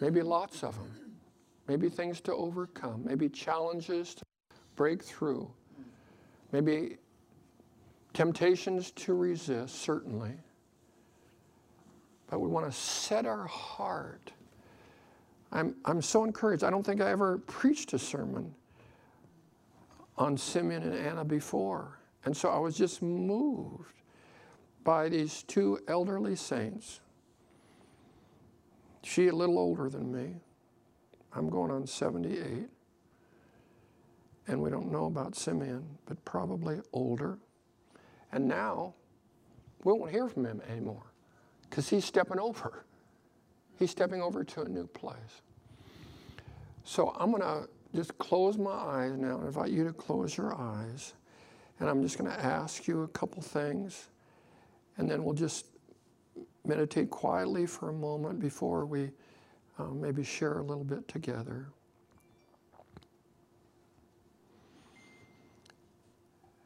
Maybe lots of them. Maybe things to overcome. Maybe challenges to break through. Maybe temptations to resist, certainly. But we want to set our heart. I'm, I'm so encouraged. I don't think I ever preached a sermon on Simeon and Anna before. And so I was just moved by these two elderly saints. She a little older than me. I'm going on 78. And we don't know about Simeon, but probably older. And now we won't hear from him anymore because he's stepping over. He's stepping over to a new place. So I'm going to just close my eyes now and invite you to close your eyes. And I'm just going to ask you a couple things. And then we'll just meditate quietly for a moment before we uh, maybe share a little bit together.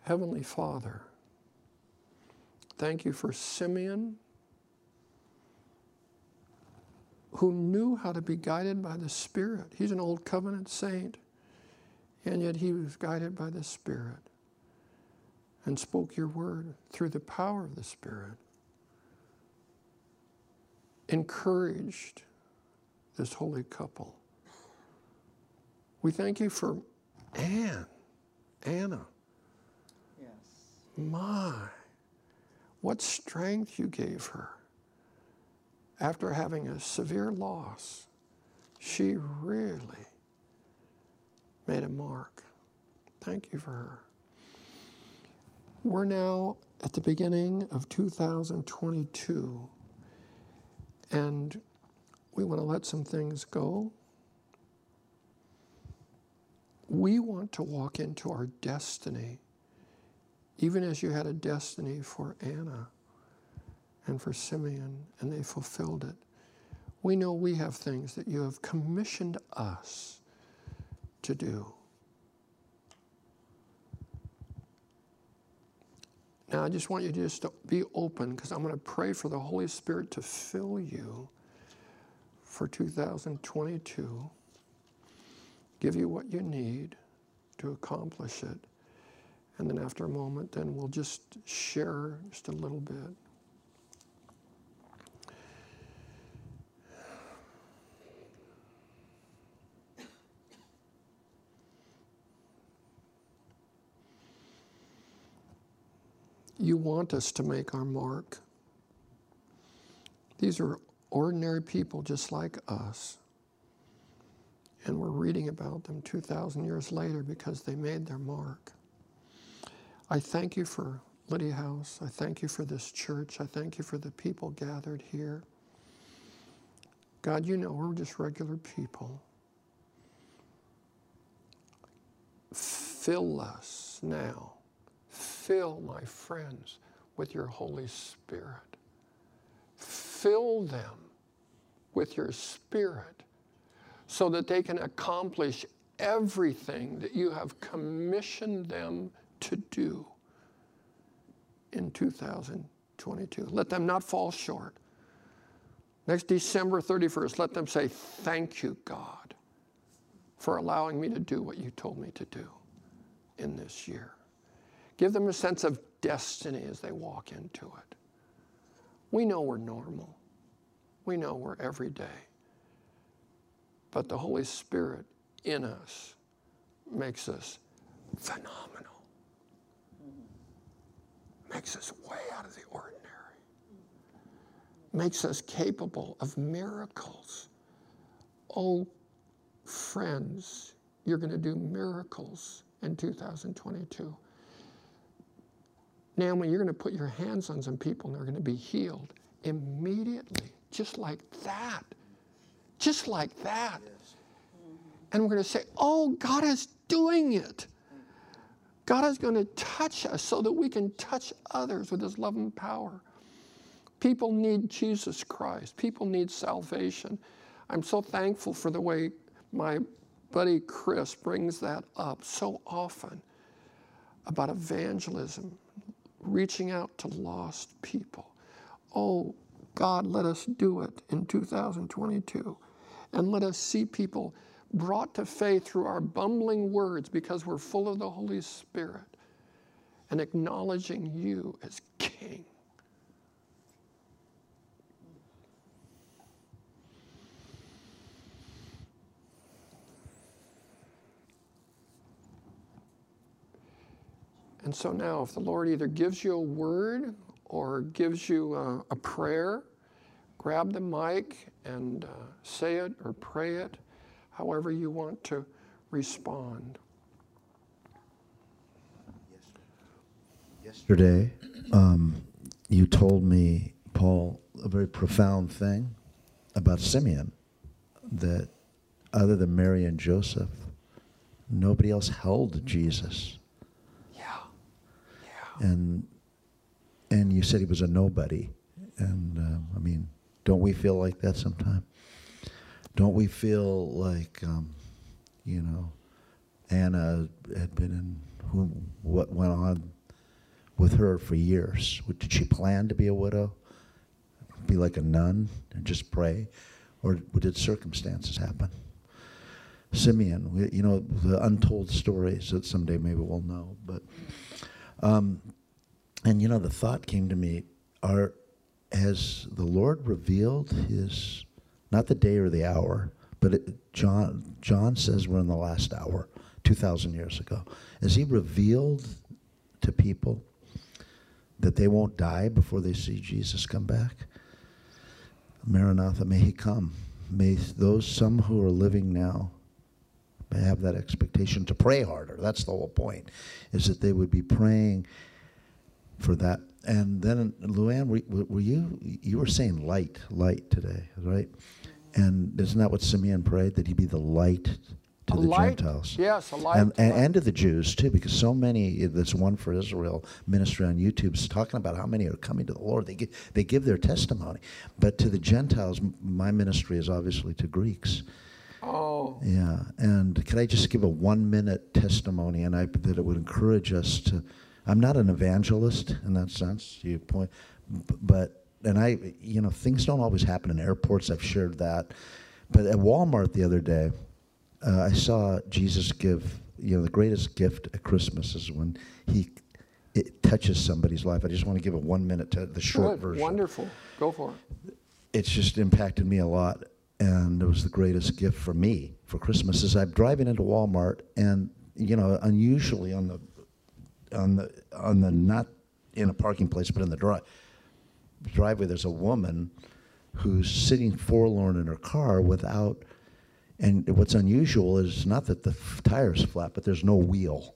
Heavenly Father, thank you for Simeon, who knew how to be guided by the Spirit. He's an old covenant saint, and yet he was guided by the Spirit and spoke your word through the power of the Spirit. Encouraged this holy couple. We thank you for Anne, Anna. Yes. My, what strength you gave her. After having a severe loss, she really made a mark. Thank you for her. We're now at the beginning of 2022, and We want to let some things go. We want to walk into our destiny, even as you had a destiny for Anna and for Simeon, and they fulfilled it. We know we have things that you have commissioned us to do. Now, I just want you to just be open because I'm going to pray for the Holy Spirit to fill you for 2022, give you what you need to accomplish it. And then after a moment, then we'll just share just a little bit. You want us to make our mark. These are ordinary people just like us. And we're reading about them 2,000 years later because they made their mark. I thank you for Lydia House. I thank you for this church. I thank you for the people gathered here. God, you know we're just regular people. Fill us now. Fill my friends with your Holy Spirit. Fill them with your Spirit so that they can accomplish everything that you have commissioned them to do in 2022. Let them not fall short. Next December 31st, let them say, Thank you, God, for allowing me to do what you told me to do in this year. Give them a sense of destiny as they walk into it. We know we're normal, we know we're everyday. But the Holy Spirit in us makes us phenomenal, makes us way out of the ordinary, makes us capable of miracles. Oh, friends, you're going to do miracles in 2022. Naomi, you're going to put your hands on some people and they're going to be healed immediately, just like that. Just like that. And we're going to say, oh, God is doing it. God is going to touch us so that we can touch others with his love and power. People need Jesus Christ. People need salvation. I'm so thankful for the way my buddy Chris brings that up so often about evangelism, reaching out to lost people. Oh, God, let us do it in 2022. And let us see people brought to faith through our bumbling words because we're full of the Holy Spirit and acknowledging you as King. And so now, if the Lord either gives you a word or gives you a, a prayer, grab the mic and uh, say it or pray it, however you want to respond. Yesterday, um, you told me, Paul, a very profound thing about Simeon that other than Mary and Joseph, nobody else held Jesus. And and you said he was a nobody. And um, I mean, don't we feel like that sometimes? Don't we feel like, um, you know, Anna had been in who, what went on with her for years? Did she plan to be a widow? Be like a nun and just pray? Or did circumstances happen? Simeon, you know, the untold stories that someday maybe we'll know. But, um, and you know, the thought came to me are, has the Lord revealed his, not the day or the hour, but it, John, John says we're in the last hour, 2,000 years ago. Has he revealed to people that they won't die before they see Jesus come back? Maranatha, may he come. May those, some who are living now, have that expectation to pray harder. That's the whole point, is that they would be praying for that. And then, Luann, were, were you, you were saying light, light today, right? And isn't that what Simeon prayed? That he be the light to A the light, Gentiles. yes, a light And, to and, my- and to the Jews too, because so many, this one for Israel ministry on YouTube is talking about how many are coming to the Lord. They give, they give their testimony. But to the Gentiles, my ministry is obviously to Greeks. Oh, Yeah, and can I just give a one-minute testimony, and I that it would encourage us to. I'm not an evangelist in that sense. You point, but and I, you know, things don't always happen in airports. I've shared that, but at Walmart the other day, uh, I saw Jesus give. You know, the greatest gift at Christmas is when he it touches somebody's life. I just want to give a one-minute, te- the short good, version wonderful. Go for it. it's just impacted me a lot and it was the greatest gift for me for christmas is i'm driving into walmart and you know unusually on the on the on the not in a parking place but in the dri- driveway there's a woman who's sitting forlorn in her car without and what's unusual is not that the tire's flat but there's no wheel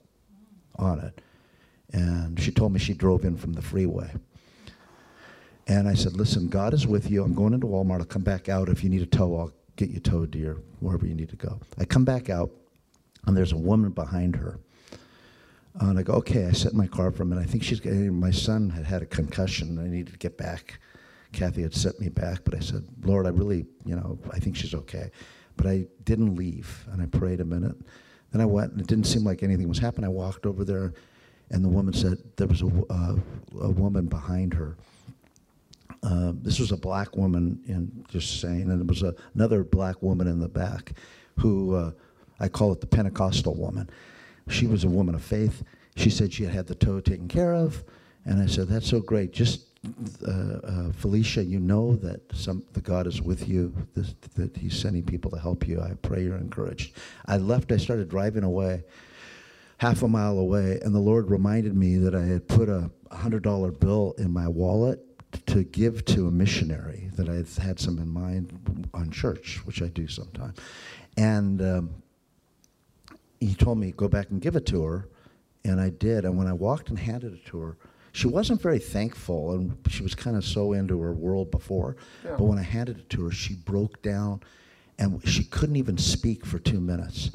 on it. And she told me she drove in from the freeway and I said, listen, God is with you. I'm going into Walmart. I'll come back out. If you need a tow, I'll get you towed to your wherever you need to go. I come back out, and there's a woman behind her. And I go, okay. I set my car for a minute. I think she's getting, my son had had a concussion. I needed to get back. Kathy had sent me back, but I said, Lord, I really, you know, I think she's okay. But I didn't leave, and I prayed a minute. Then I went, and it didn't seem like anything was happening. I walked over there, and the woman said there was a, uh, a woman behind her. Uh, this was a black woman, in just saying, and there was a, another black woman in the back, who uh, I call it the Pentecostal woman. She was a woman of faith. She said she had had the tow taken care of, and I said, "That's so great. Just uh, uh, Felicia, you know that some the God is with you. This, that He's sending people to help you. I pray you're encouraged." I left. I started driving away half a mile away, and the Lord reminded me that I had put a $100 bill in my wallet to give to a missionary that I had some in mind on church, which I do sometimes. And um, he told me, go back and give it to her. And I did. And when I walked and handed it to her, she wasn't very thankful, and she was kind of so into her world before. Yeah. But when I handed it to her, she broke down, and she couldn't even speak for two minutes.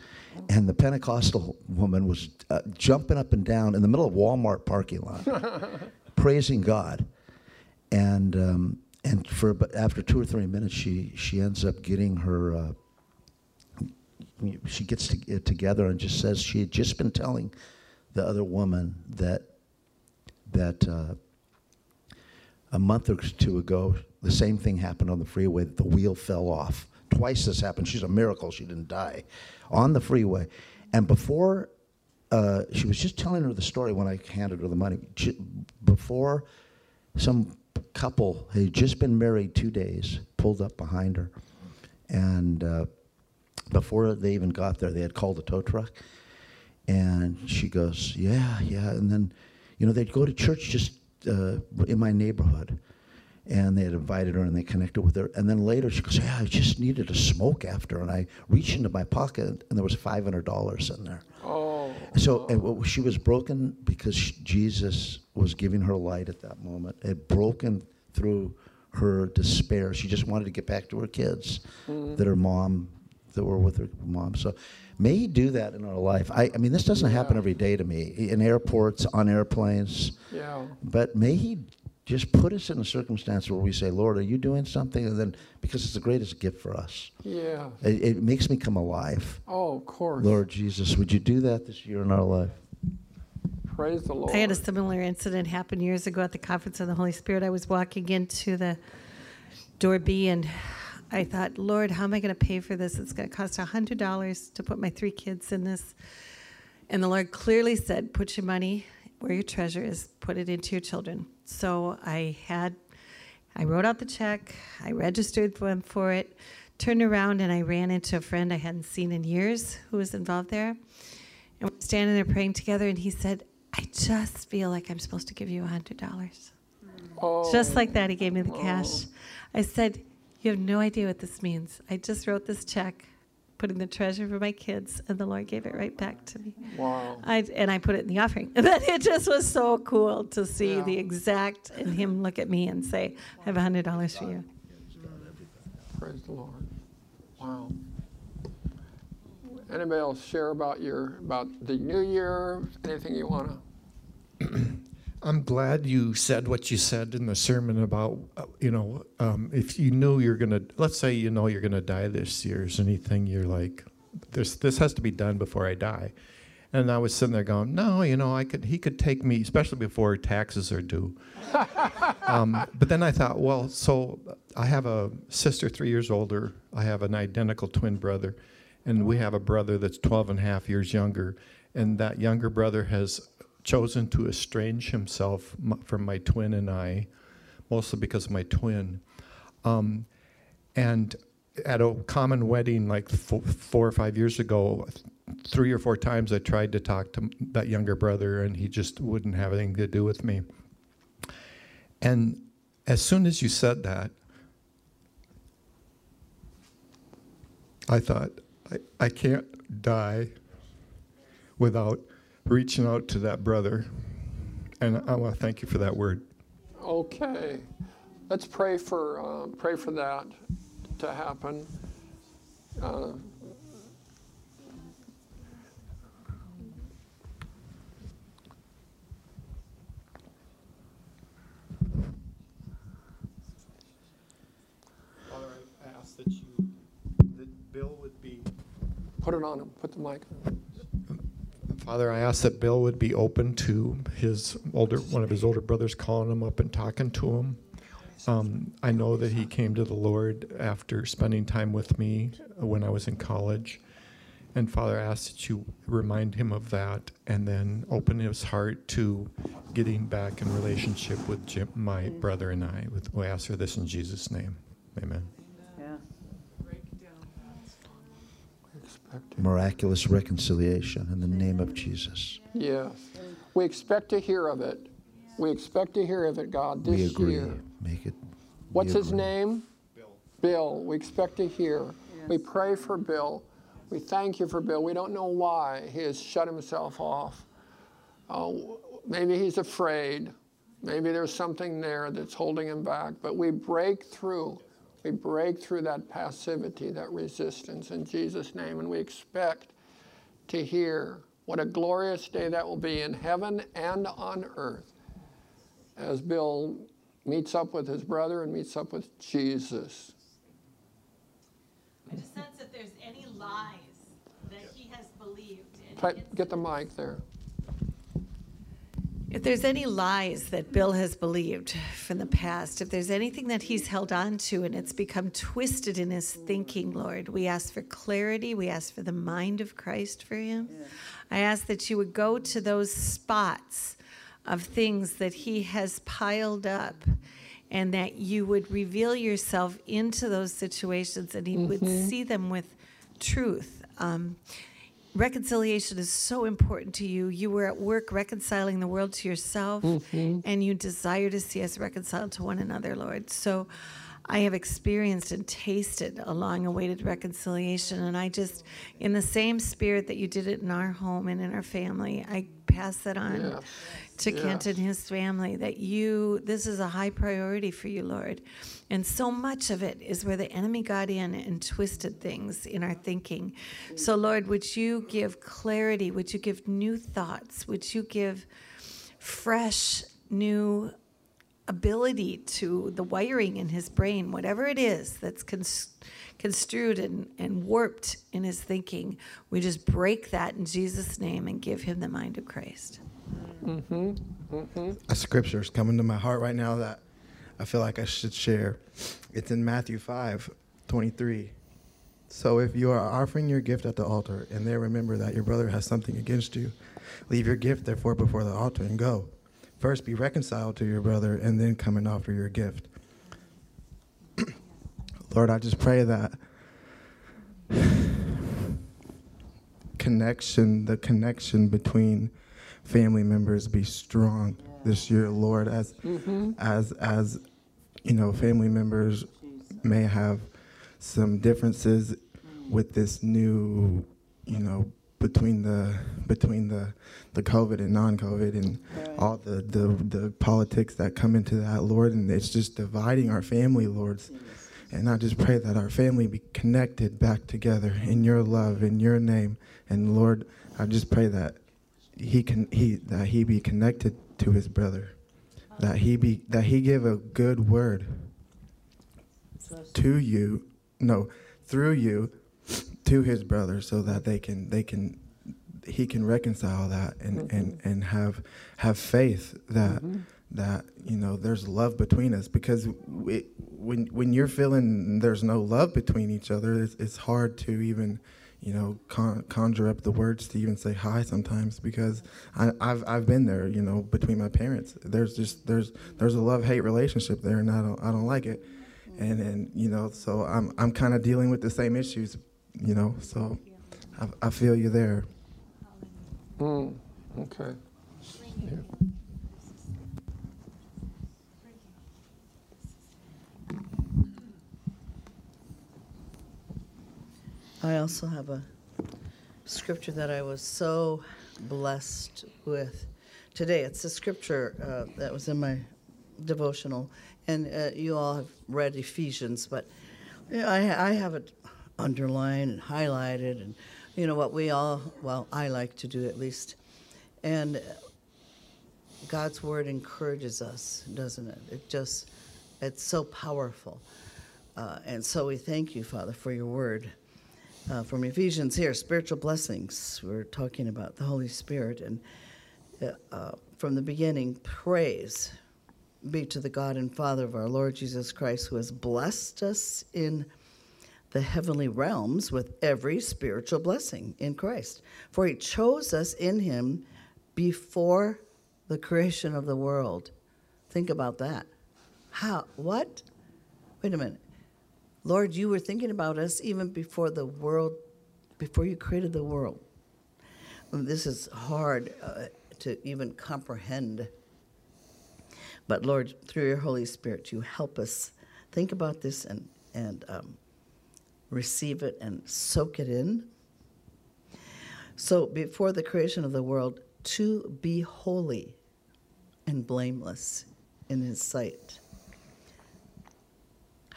And the Pentecostal woman was uh, jumping up and down in the middle of Walmart parking lot, praising God. And um, and for after two or three minutes, she she ends up getting her. Uh, she gets to, it together and just says she had just been telling the other woman that that uh, a month or two ago the same thing happened on the freeway that the wheel fell off. Twice this happened. She's a miracle she didn't die on the freeway. And before uh, she was just telling her the story when i handed her the money. Before some couple who had just been married two days pulled up behind her and uh, before they even got there they had called a tow truck and she goes, yeah, yeah. And then, you know, they'd go to church just uh, in my neighborhood. And they had invited her and they connected with her. And then later she goes, yeah, I just needed a smoke after. And I reached into my pocket and there was $500 in there. Oh, So and she was broken because Jesus was giving her light at that moment. It broken through her despair. She just wanted to get back to her kids mm. that her mom, that were with her mom. So may He do that in our life. I, I mean, this doesn't happen every day to me in airports, on airplanes. yeah. But may He just put us in a circumstance where we say, Lord, are you doing something? And then, because it's the greatest gift for us, Yeah. it, it makes me come alive. Oh, of course. Lord Jesus, would you do that this year in our life? Praise the Lord. I had a similar incident happen years ago at the Conference of the Holy Spirit. I was walking into the door B and I thought, Lord, how am I going to pay for this? It's going to cost $100 to put my three kids in this. And the Lord clearly said, put your money where your treasure is, put it into your children. So I had, I wrote out the check, I registered them for it, turned around, and I ran into a friend I hadn't seen in years who was involved there. And we're standing there praying together, and he said, I just feel like I'm supposed to give you $100. oh, Just like that, he gave me the cash. Oh. I said, You have no idea what this means. I just wrote this check, putting the treasure for my kids, and the Lord gave it right back to me. wow. I, and I put it in the offering. And then it just was so cool to see Yeah. the exact, and him look at me and say, I have a $100 for you. Praise the Lord. Wow. Anybody else share about your about the new year? Anything you want to? I'm glad you said what you said in the sermon about, uh, you know, um, if you knew you're going to, let's say you know you're going to die this year, is anything you're like, this, this has to be done before I die. And I was sitting there going, no, you know, I could, he could take me, especially before taxes are due. um, but then I thought, well, so I have a sister three years older. I have an identical twin brother. And we have a brother that's 12 and a half years younger. And that younger brother has chosen to estrange himself from my twin and I, mostly because of my twin. Um, and at a common wedding, like fo- four or five years ago, three or four times I tried to talk to that younger brother, and he just wouldn't have anything to do with me. And as soon as you said that, I thought, I, I can't die without reaching out to that brother. And I want to thank you for that word. Okay, let's pray for uh, pray for that to happen. Uh, Father, I ask that you, that Bill would be. put it on him. Put the mic. on. Father, I ask that Bill would be open to his older, one of his older brothers calling him up and talking to him. Um, I know that he came to the Lord after spending time with me when I was in college. And Father, I ask that you remind him of that and then open his heart to getting back in relationship with Jim, my brother and I. We ask for this in Jesus' name. Amen. Yeah. Expect it. Miraculous reconciliation in the name of Jesus. Yes, we expect to hear of it. We expect to hear of it, God, We this agree. year. Make it. What's we his name? Bill. Bill. We expect to hear. We pray for Bill. We thank you for Bill. We don't know why he has shut himself off. Oh, maybe he's afraid. Maybe there's something there that's holding him back. But we break through. We break through that passivity, that resistance in Jesus' name. And we expect to hear what a glorious day that will be in heaven and on earth as Bill meets up with his brother and meets up with Jesus. I just sense that there's any lies that he has believed. Get the mic there. If there's any lies that Bill has believed from the past, if there's anything that he's held on to and it's become twisted in his thinking, Lord, we ask for clarity. We ask for the mind of Christ for him. I ask that you would go to those spots of things that he has piled up and that you would reveal yourself into those situations and he would see them with truth. Um, reconciliation is so important to you. You were at work reconciling the world to yourself, mm-hmm. and you desire to see us reconciled to one another, Lord. So I have experienced and tasted a long awaited reconciliation. And I just, in the same spirit that you did it in our home and in our family, I pass that on Yes. To Kent and his family that you, this is a high priority for you, Lord. And so much of it is where the enemy got in and twisted things in our thinking. So, Lord, would you give clarity? Would you give new thoughts? Would you give fresh, new ability to the wiring in his brain, whatever it is that's cons- construed and, and warped in his thinking, we just break that in Jesus' name and give him the mind of Christ. A scripture is coming to my heart right now that I feel like I should share. It's in Matthew 5 23. So if you are offering your gift at the altar and there remember that your brother has something against you, leave your gift therefore before the altar and go. First be reconciled to your brother and then come and offer your gift. Lord, I just pray that connection, the connection between family members be strong this year, Lord, as mm-hmm. as as you know, family members may have some differences with this new, you know, between the between the the COVID and non-COVID and all the, the the politics that come into that, Lord, and it's just dividing our family, Lord. And I just pray that our family be connected back together in your love, in your name. And Lord, I just pray that he can he that he be connected to his brother. That he be that he give a good word to you, no, through you to his brother so that they can they can he can reconcile that and mm-hmm. and and have have faith that mm-hmm. that you know there's love between us because we, when when you're feeling there's no love between each other it's, it's hard to even you know con- conjure up the words to even say hi sometimes because I, I've I've been there you know between my parents there's just there's there's a love hate relationship there and I don't I don't like it and and you know so I'm I'm kind of dealing with the same issues you know so I, I feel you there Mm, okay. Yeah. I also have a scripture that I was so blessed with today. It's a scripture uh, that was in my devotional, and uh, you all have read Ephesians, but I, I have it underlined and highlighted, and you know what we all, well, I like to do at least. And God's word encourages us, doesn't it? It just, it's so powerful. Uh, and so we thank you, Father, for your word. Uh, from Ephesians here, spiritual blessings. We're talking about the Holy Spirit. And uh, uh, from the beginning, praise be to the God and Father of our Lord Jesus Christ, who has blessed us in the heavenly realms with every spiritual blessing in Christ. For he chose us in him before the creation of the world. Think about that. How? What? Wait a minute. Lord, you were thinking about us even before the world, before you created the world. This is hard uh, to even comprehend. But Lord, through your Holy Spirit, you help us think about this and, and um, receive it and soak it in. So, before the creation of the world, to be holy and blameless in His sight.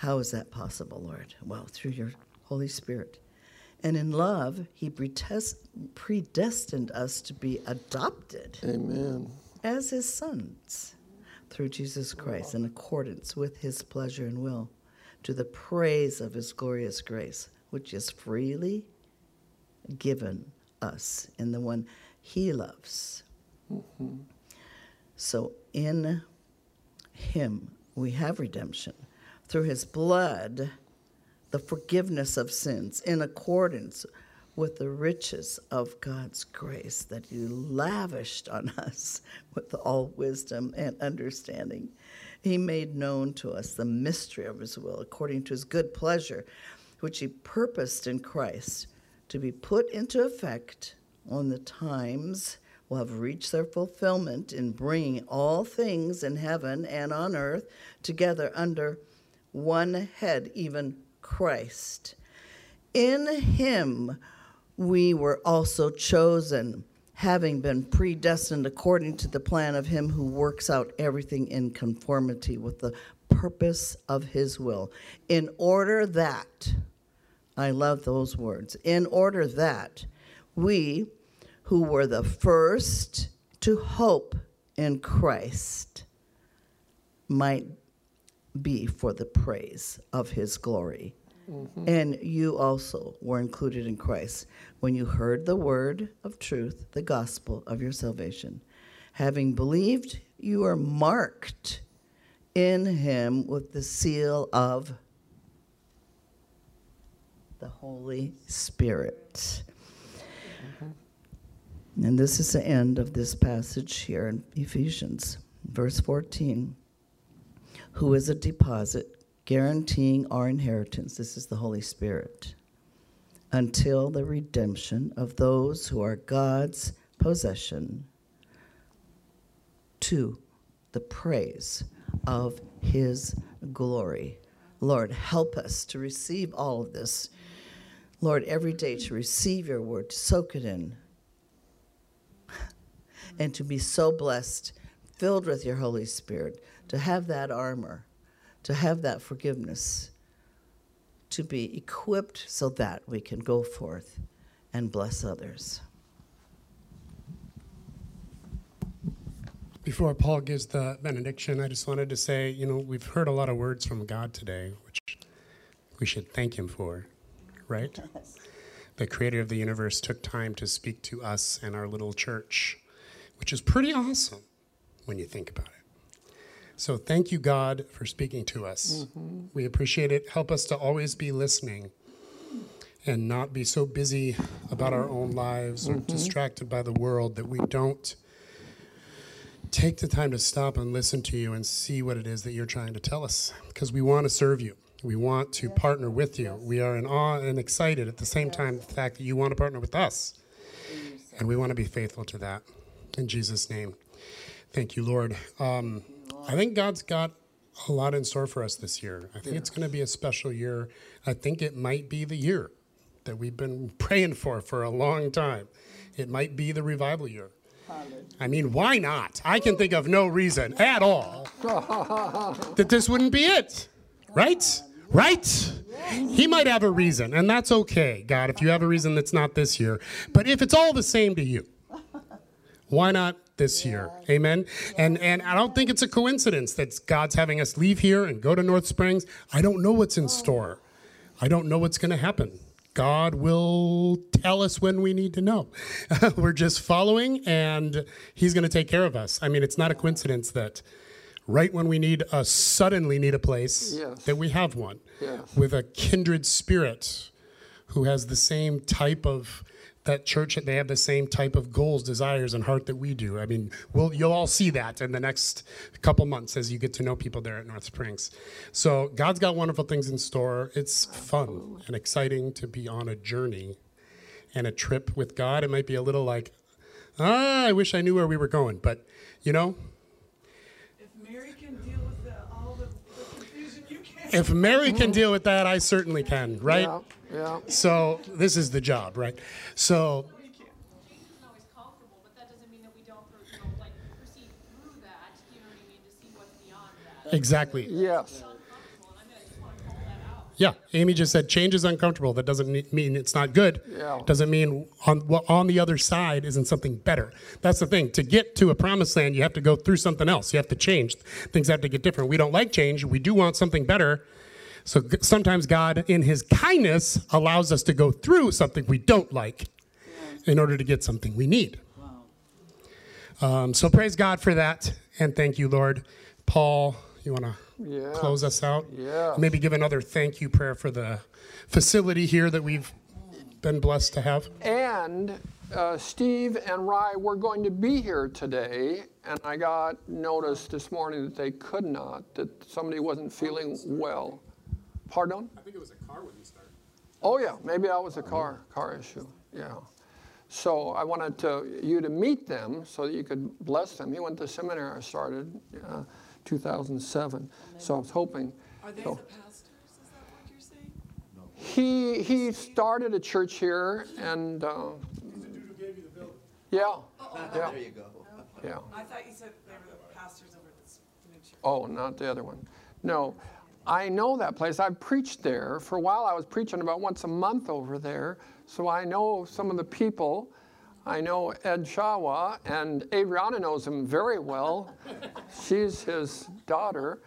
How is that possible, Lord? Well, through your Holy Spirit. And in love, He predestined us to be adopted Amen. as His sons through Jesus Christ in accordance with His pleasure and will to the praise of His glorious grace, which is freely given us in the one He loves. Mm-hmm. So in Him we have redemption through His blood, the forgiveness of sins in accordance with the riches of God's grace that He lavished on us with all wisdom and understanding. He made known to us the mystery of his will according to his good pleasure, which he purposed in Christ to be put into effect when the times will have reached their fulfillment in bringing all things in heaven and on earth together under one head, even Christ. In him we were also chosen, having been predestined according to the plan of him who works out everything in conformity with the purpose of his will, in order that, I love those words, in order that we who were the first to hope in Christ might be for the praise of his glory. Mm-hmm. And you also were included in Christ when you heard the word of truth, the gospel of your salvation. Having believed, you are marked in him with the seal of the Holy Spirit. Mm-hmm. And this is the end of this passage here in Ephesians, verse 14. Who is a deposit guaranteeing our inheritance? This is the Holy Spirit. Until the redemption of those who are God's possession to the praise of his glory. Lord, help us to receive all of this. Lord, every day to receive your word, to soak it in, and to be so blessed, filled with your Holy Spirit, to have that armor, to have that forgiveness, to be equipped so that we can go forth and bless others. Before Paul gives the benediction, I just wanted to say, you know, we've heard a lot of words from God today, which we should thank Him for, right? The creator of the universe took time to speak to us and our little church, which is pretty awesome when you think about it. So thank you, God, for speaking to us. We appreciate it. Help us to always be listening and not be so busy about our own lives or distracted by the world that we don't take the time to stop and listen to you and see what it is that you're trying to tell us because we want to serve you. We want to partner with you. We are in awe and excited at the same time the fact that you want to partner with us. And we want to be faithful to that. In Jesus' name. Thank you, Lord. Um, I think God's got a lot in store for us this year. I think it's going to be a special year. I think it might be the year that we've been praying for for a long time. It might be the revival year. I mean, why not? I can think of no reason at all that this wouldn't be it. Right? Right? He might have a reason, and that's okay, God, if you have a reason that's not this year. But if it's all the same to you, why not this year? Amen. And and I don't think it's a coincidence that God's having us leave here and go to North Springs. I don't know what's in store. I don't know what's going to happen. God will tell us when we need to know. We're just following, and He's going to take care of us. I mean, it's not a coincidence that right when we need a suddenly need a place, Yes. that we have one Yes. with a kindred spirit who has the same type of that church they have the same type of goals desires and heart that we do. I mean we'll, you'll all see that in the next couple months as you get to know people there at north springs. So god's got wonderful things in store. It's fun and exciting to be on a journey and a trip with god. It might be a little like ah i wish i knew where we were going but you know? If Mary can deal with the, all the, the confusion, you can. if mary can deal with that i certainly can right? Yeah, yeah. so this is the job right so isn't always comfortable, but that doesn't mean that we don't, you know, like proceed through that, you know what I mean, to see what's beyond that. exactly Yes. Uncomfortable, and I mean, I just want to call that out. Yeah, Amy just said change is uncomfortable. That doesn't mean it's not good. Yeah. Doesn't mean on well, on the other side isn't something better. That's the thing. To get to a promised land, you have to go through something else. You have to change. Things have to get different. We don't like change. We do want something better. So sometimes God, in His kindness, allows us to go through something we don't like in order to get something we need. Um, so praise God for that, and thank you, Lord. Paul, you want to Yeah. close us out? Yeah. Maybe give another thank you prayer for the facility here that we've been blessed to have. And uh, Steve and Rye were going to be here today, and I got notice this morning that they could not, that somebody wasn't feeling well. Pardon? I think it was a car when you started. Oh yeah, maybe that was a car car issue. Yeah. So I wanted to, you to meet them so that you could bless them. He went to seminary I started uh, 2007. So I was hoping. Are they so- the pastors? Is that what you're saying? No. He he started a church here and uh, yeah, yeah, There you go. yeah. I thought you said they were the pastors over at this new church. Oh, not the other one. No, I know that place. I've preached there for a while. I was preaching about once a month over there, so I know some of the people. I know Ed Shawa, and Adriana knows him very well. She's his daughter.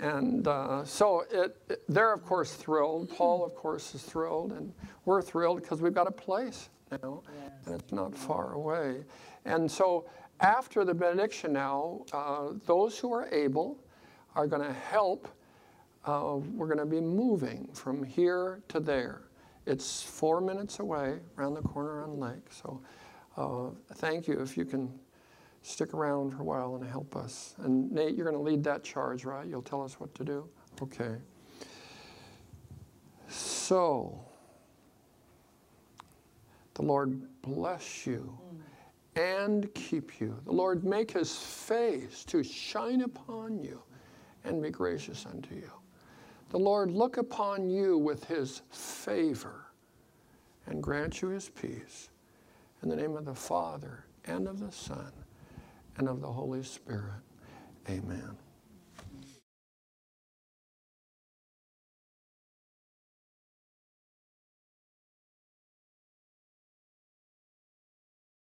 And uh, so it, it- they're, of course, thrilled. Paul, of course, is thrilled. And we're thrilled because we've got a place now, and it's not far away. And so after the benediction now, uh, those who are able are going to help. Uh, we're going to be moving from here to there. It's four minutes away, around the corner on Lake. So uh, thank you if you can stick around for a while and help us. And Nate, you're going to lead that charge, right? You'll tell us what to do? Okay. So, the Lord bless you and keep you. The Lord make his face to shine upon you and be gracious unto you. The Lord look upon you with his favor and grant you his peace. In the name of the Father and of the Son and of the Holy Spirit. Amen.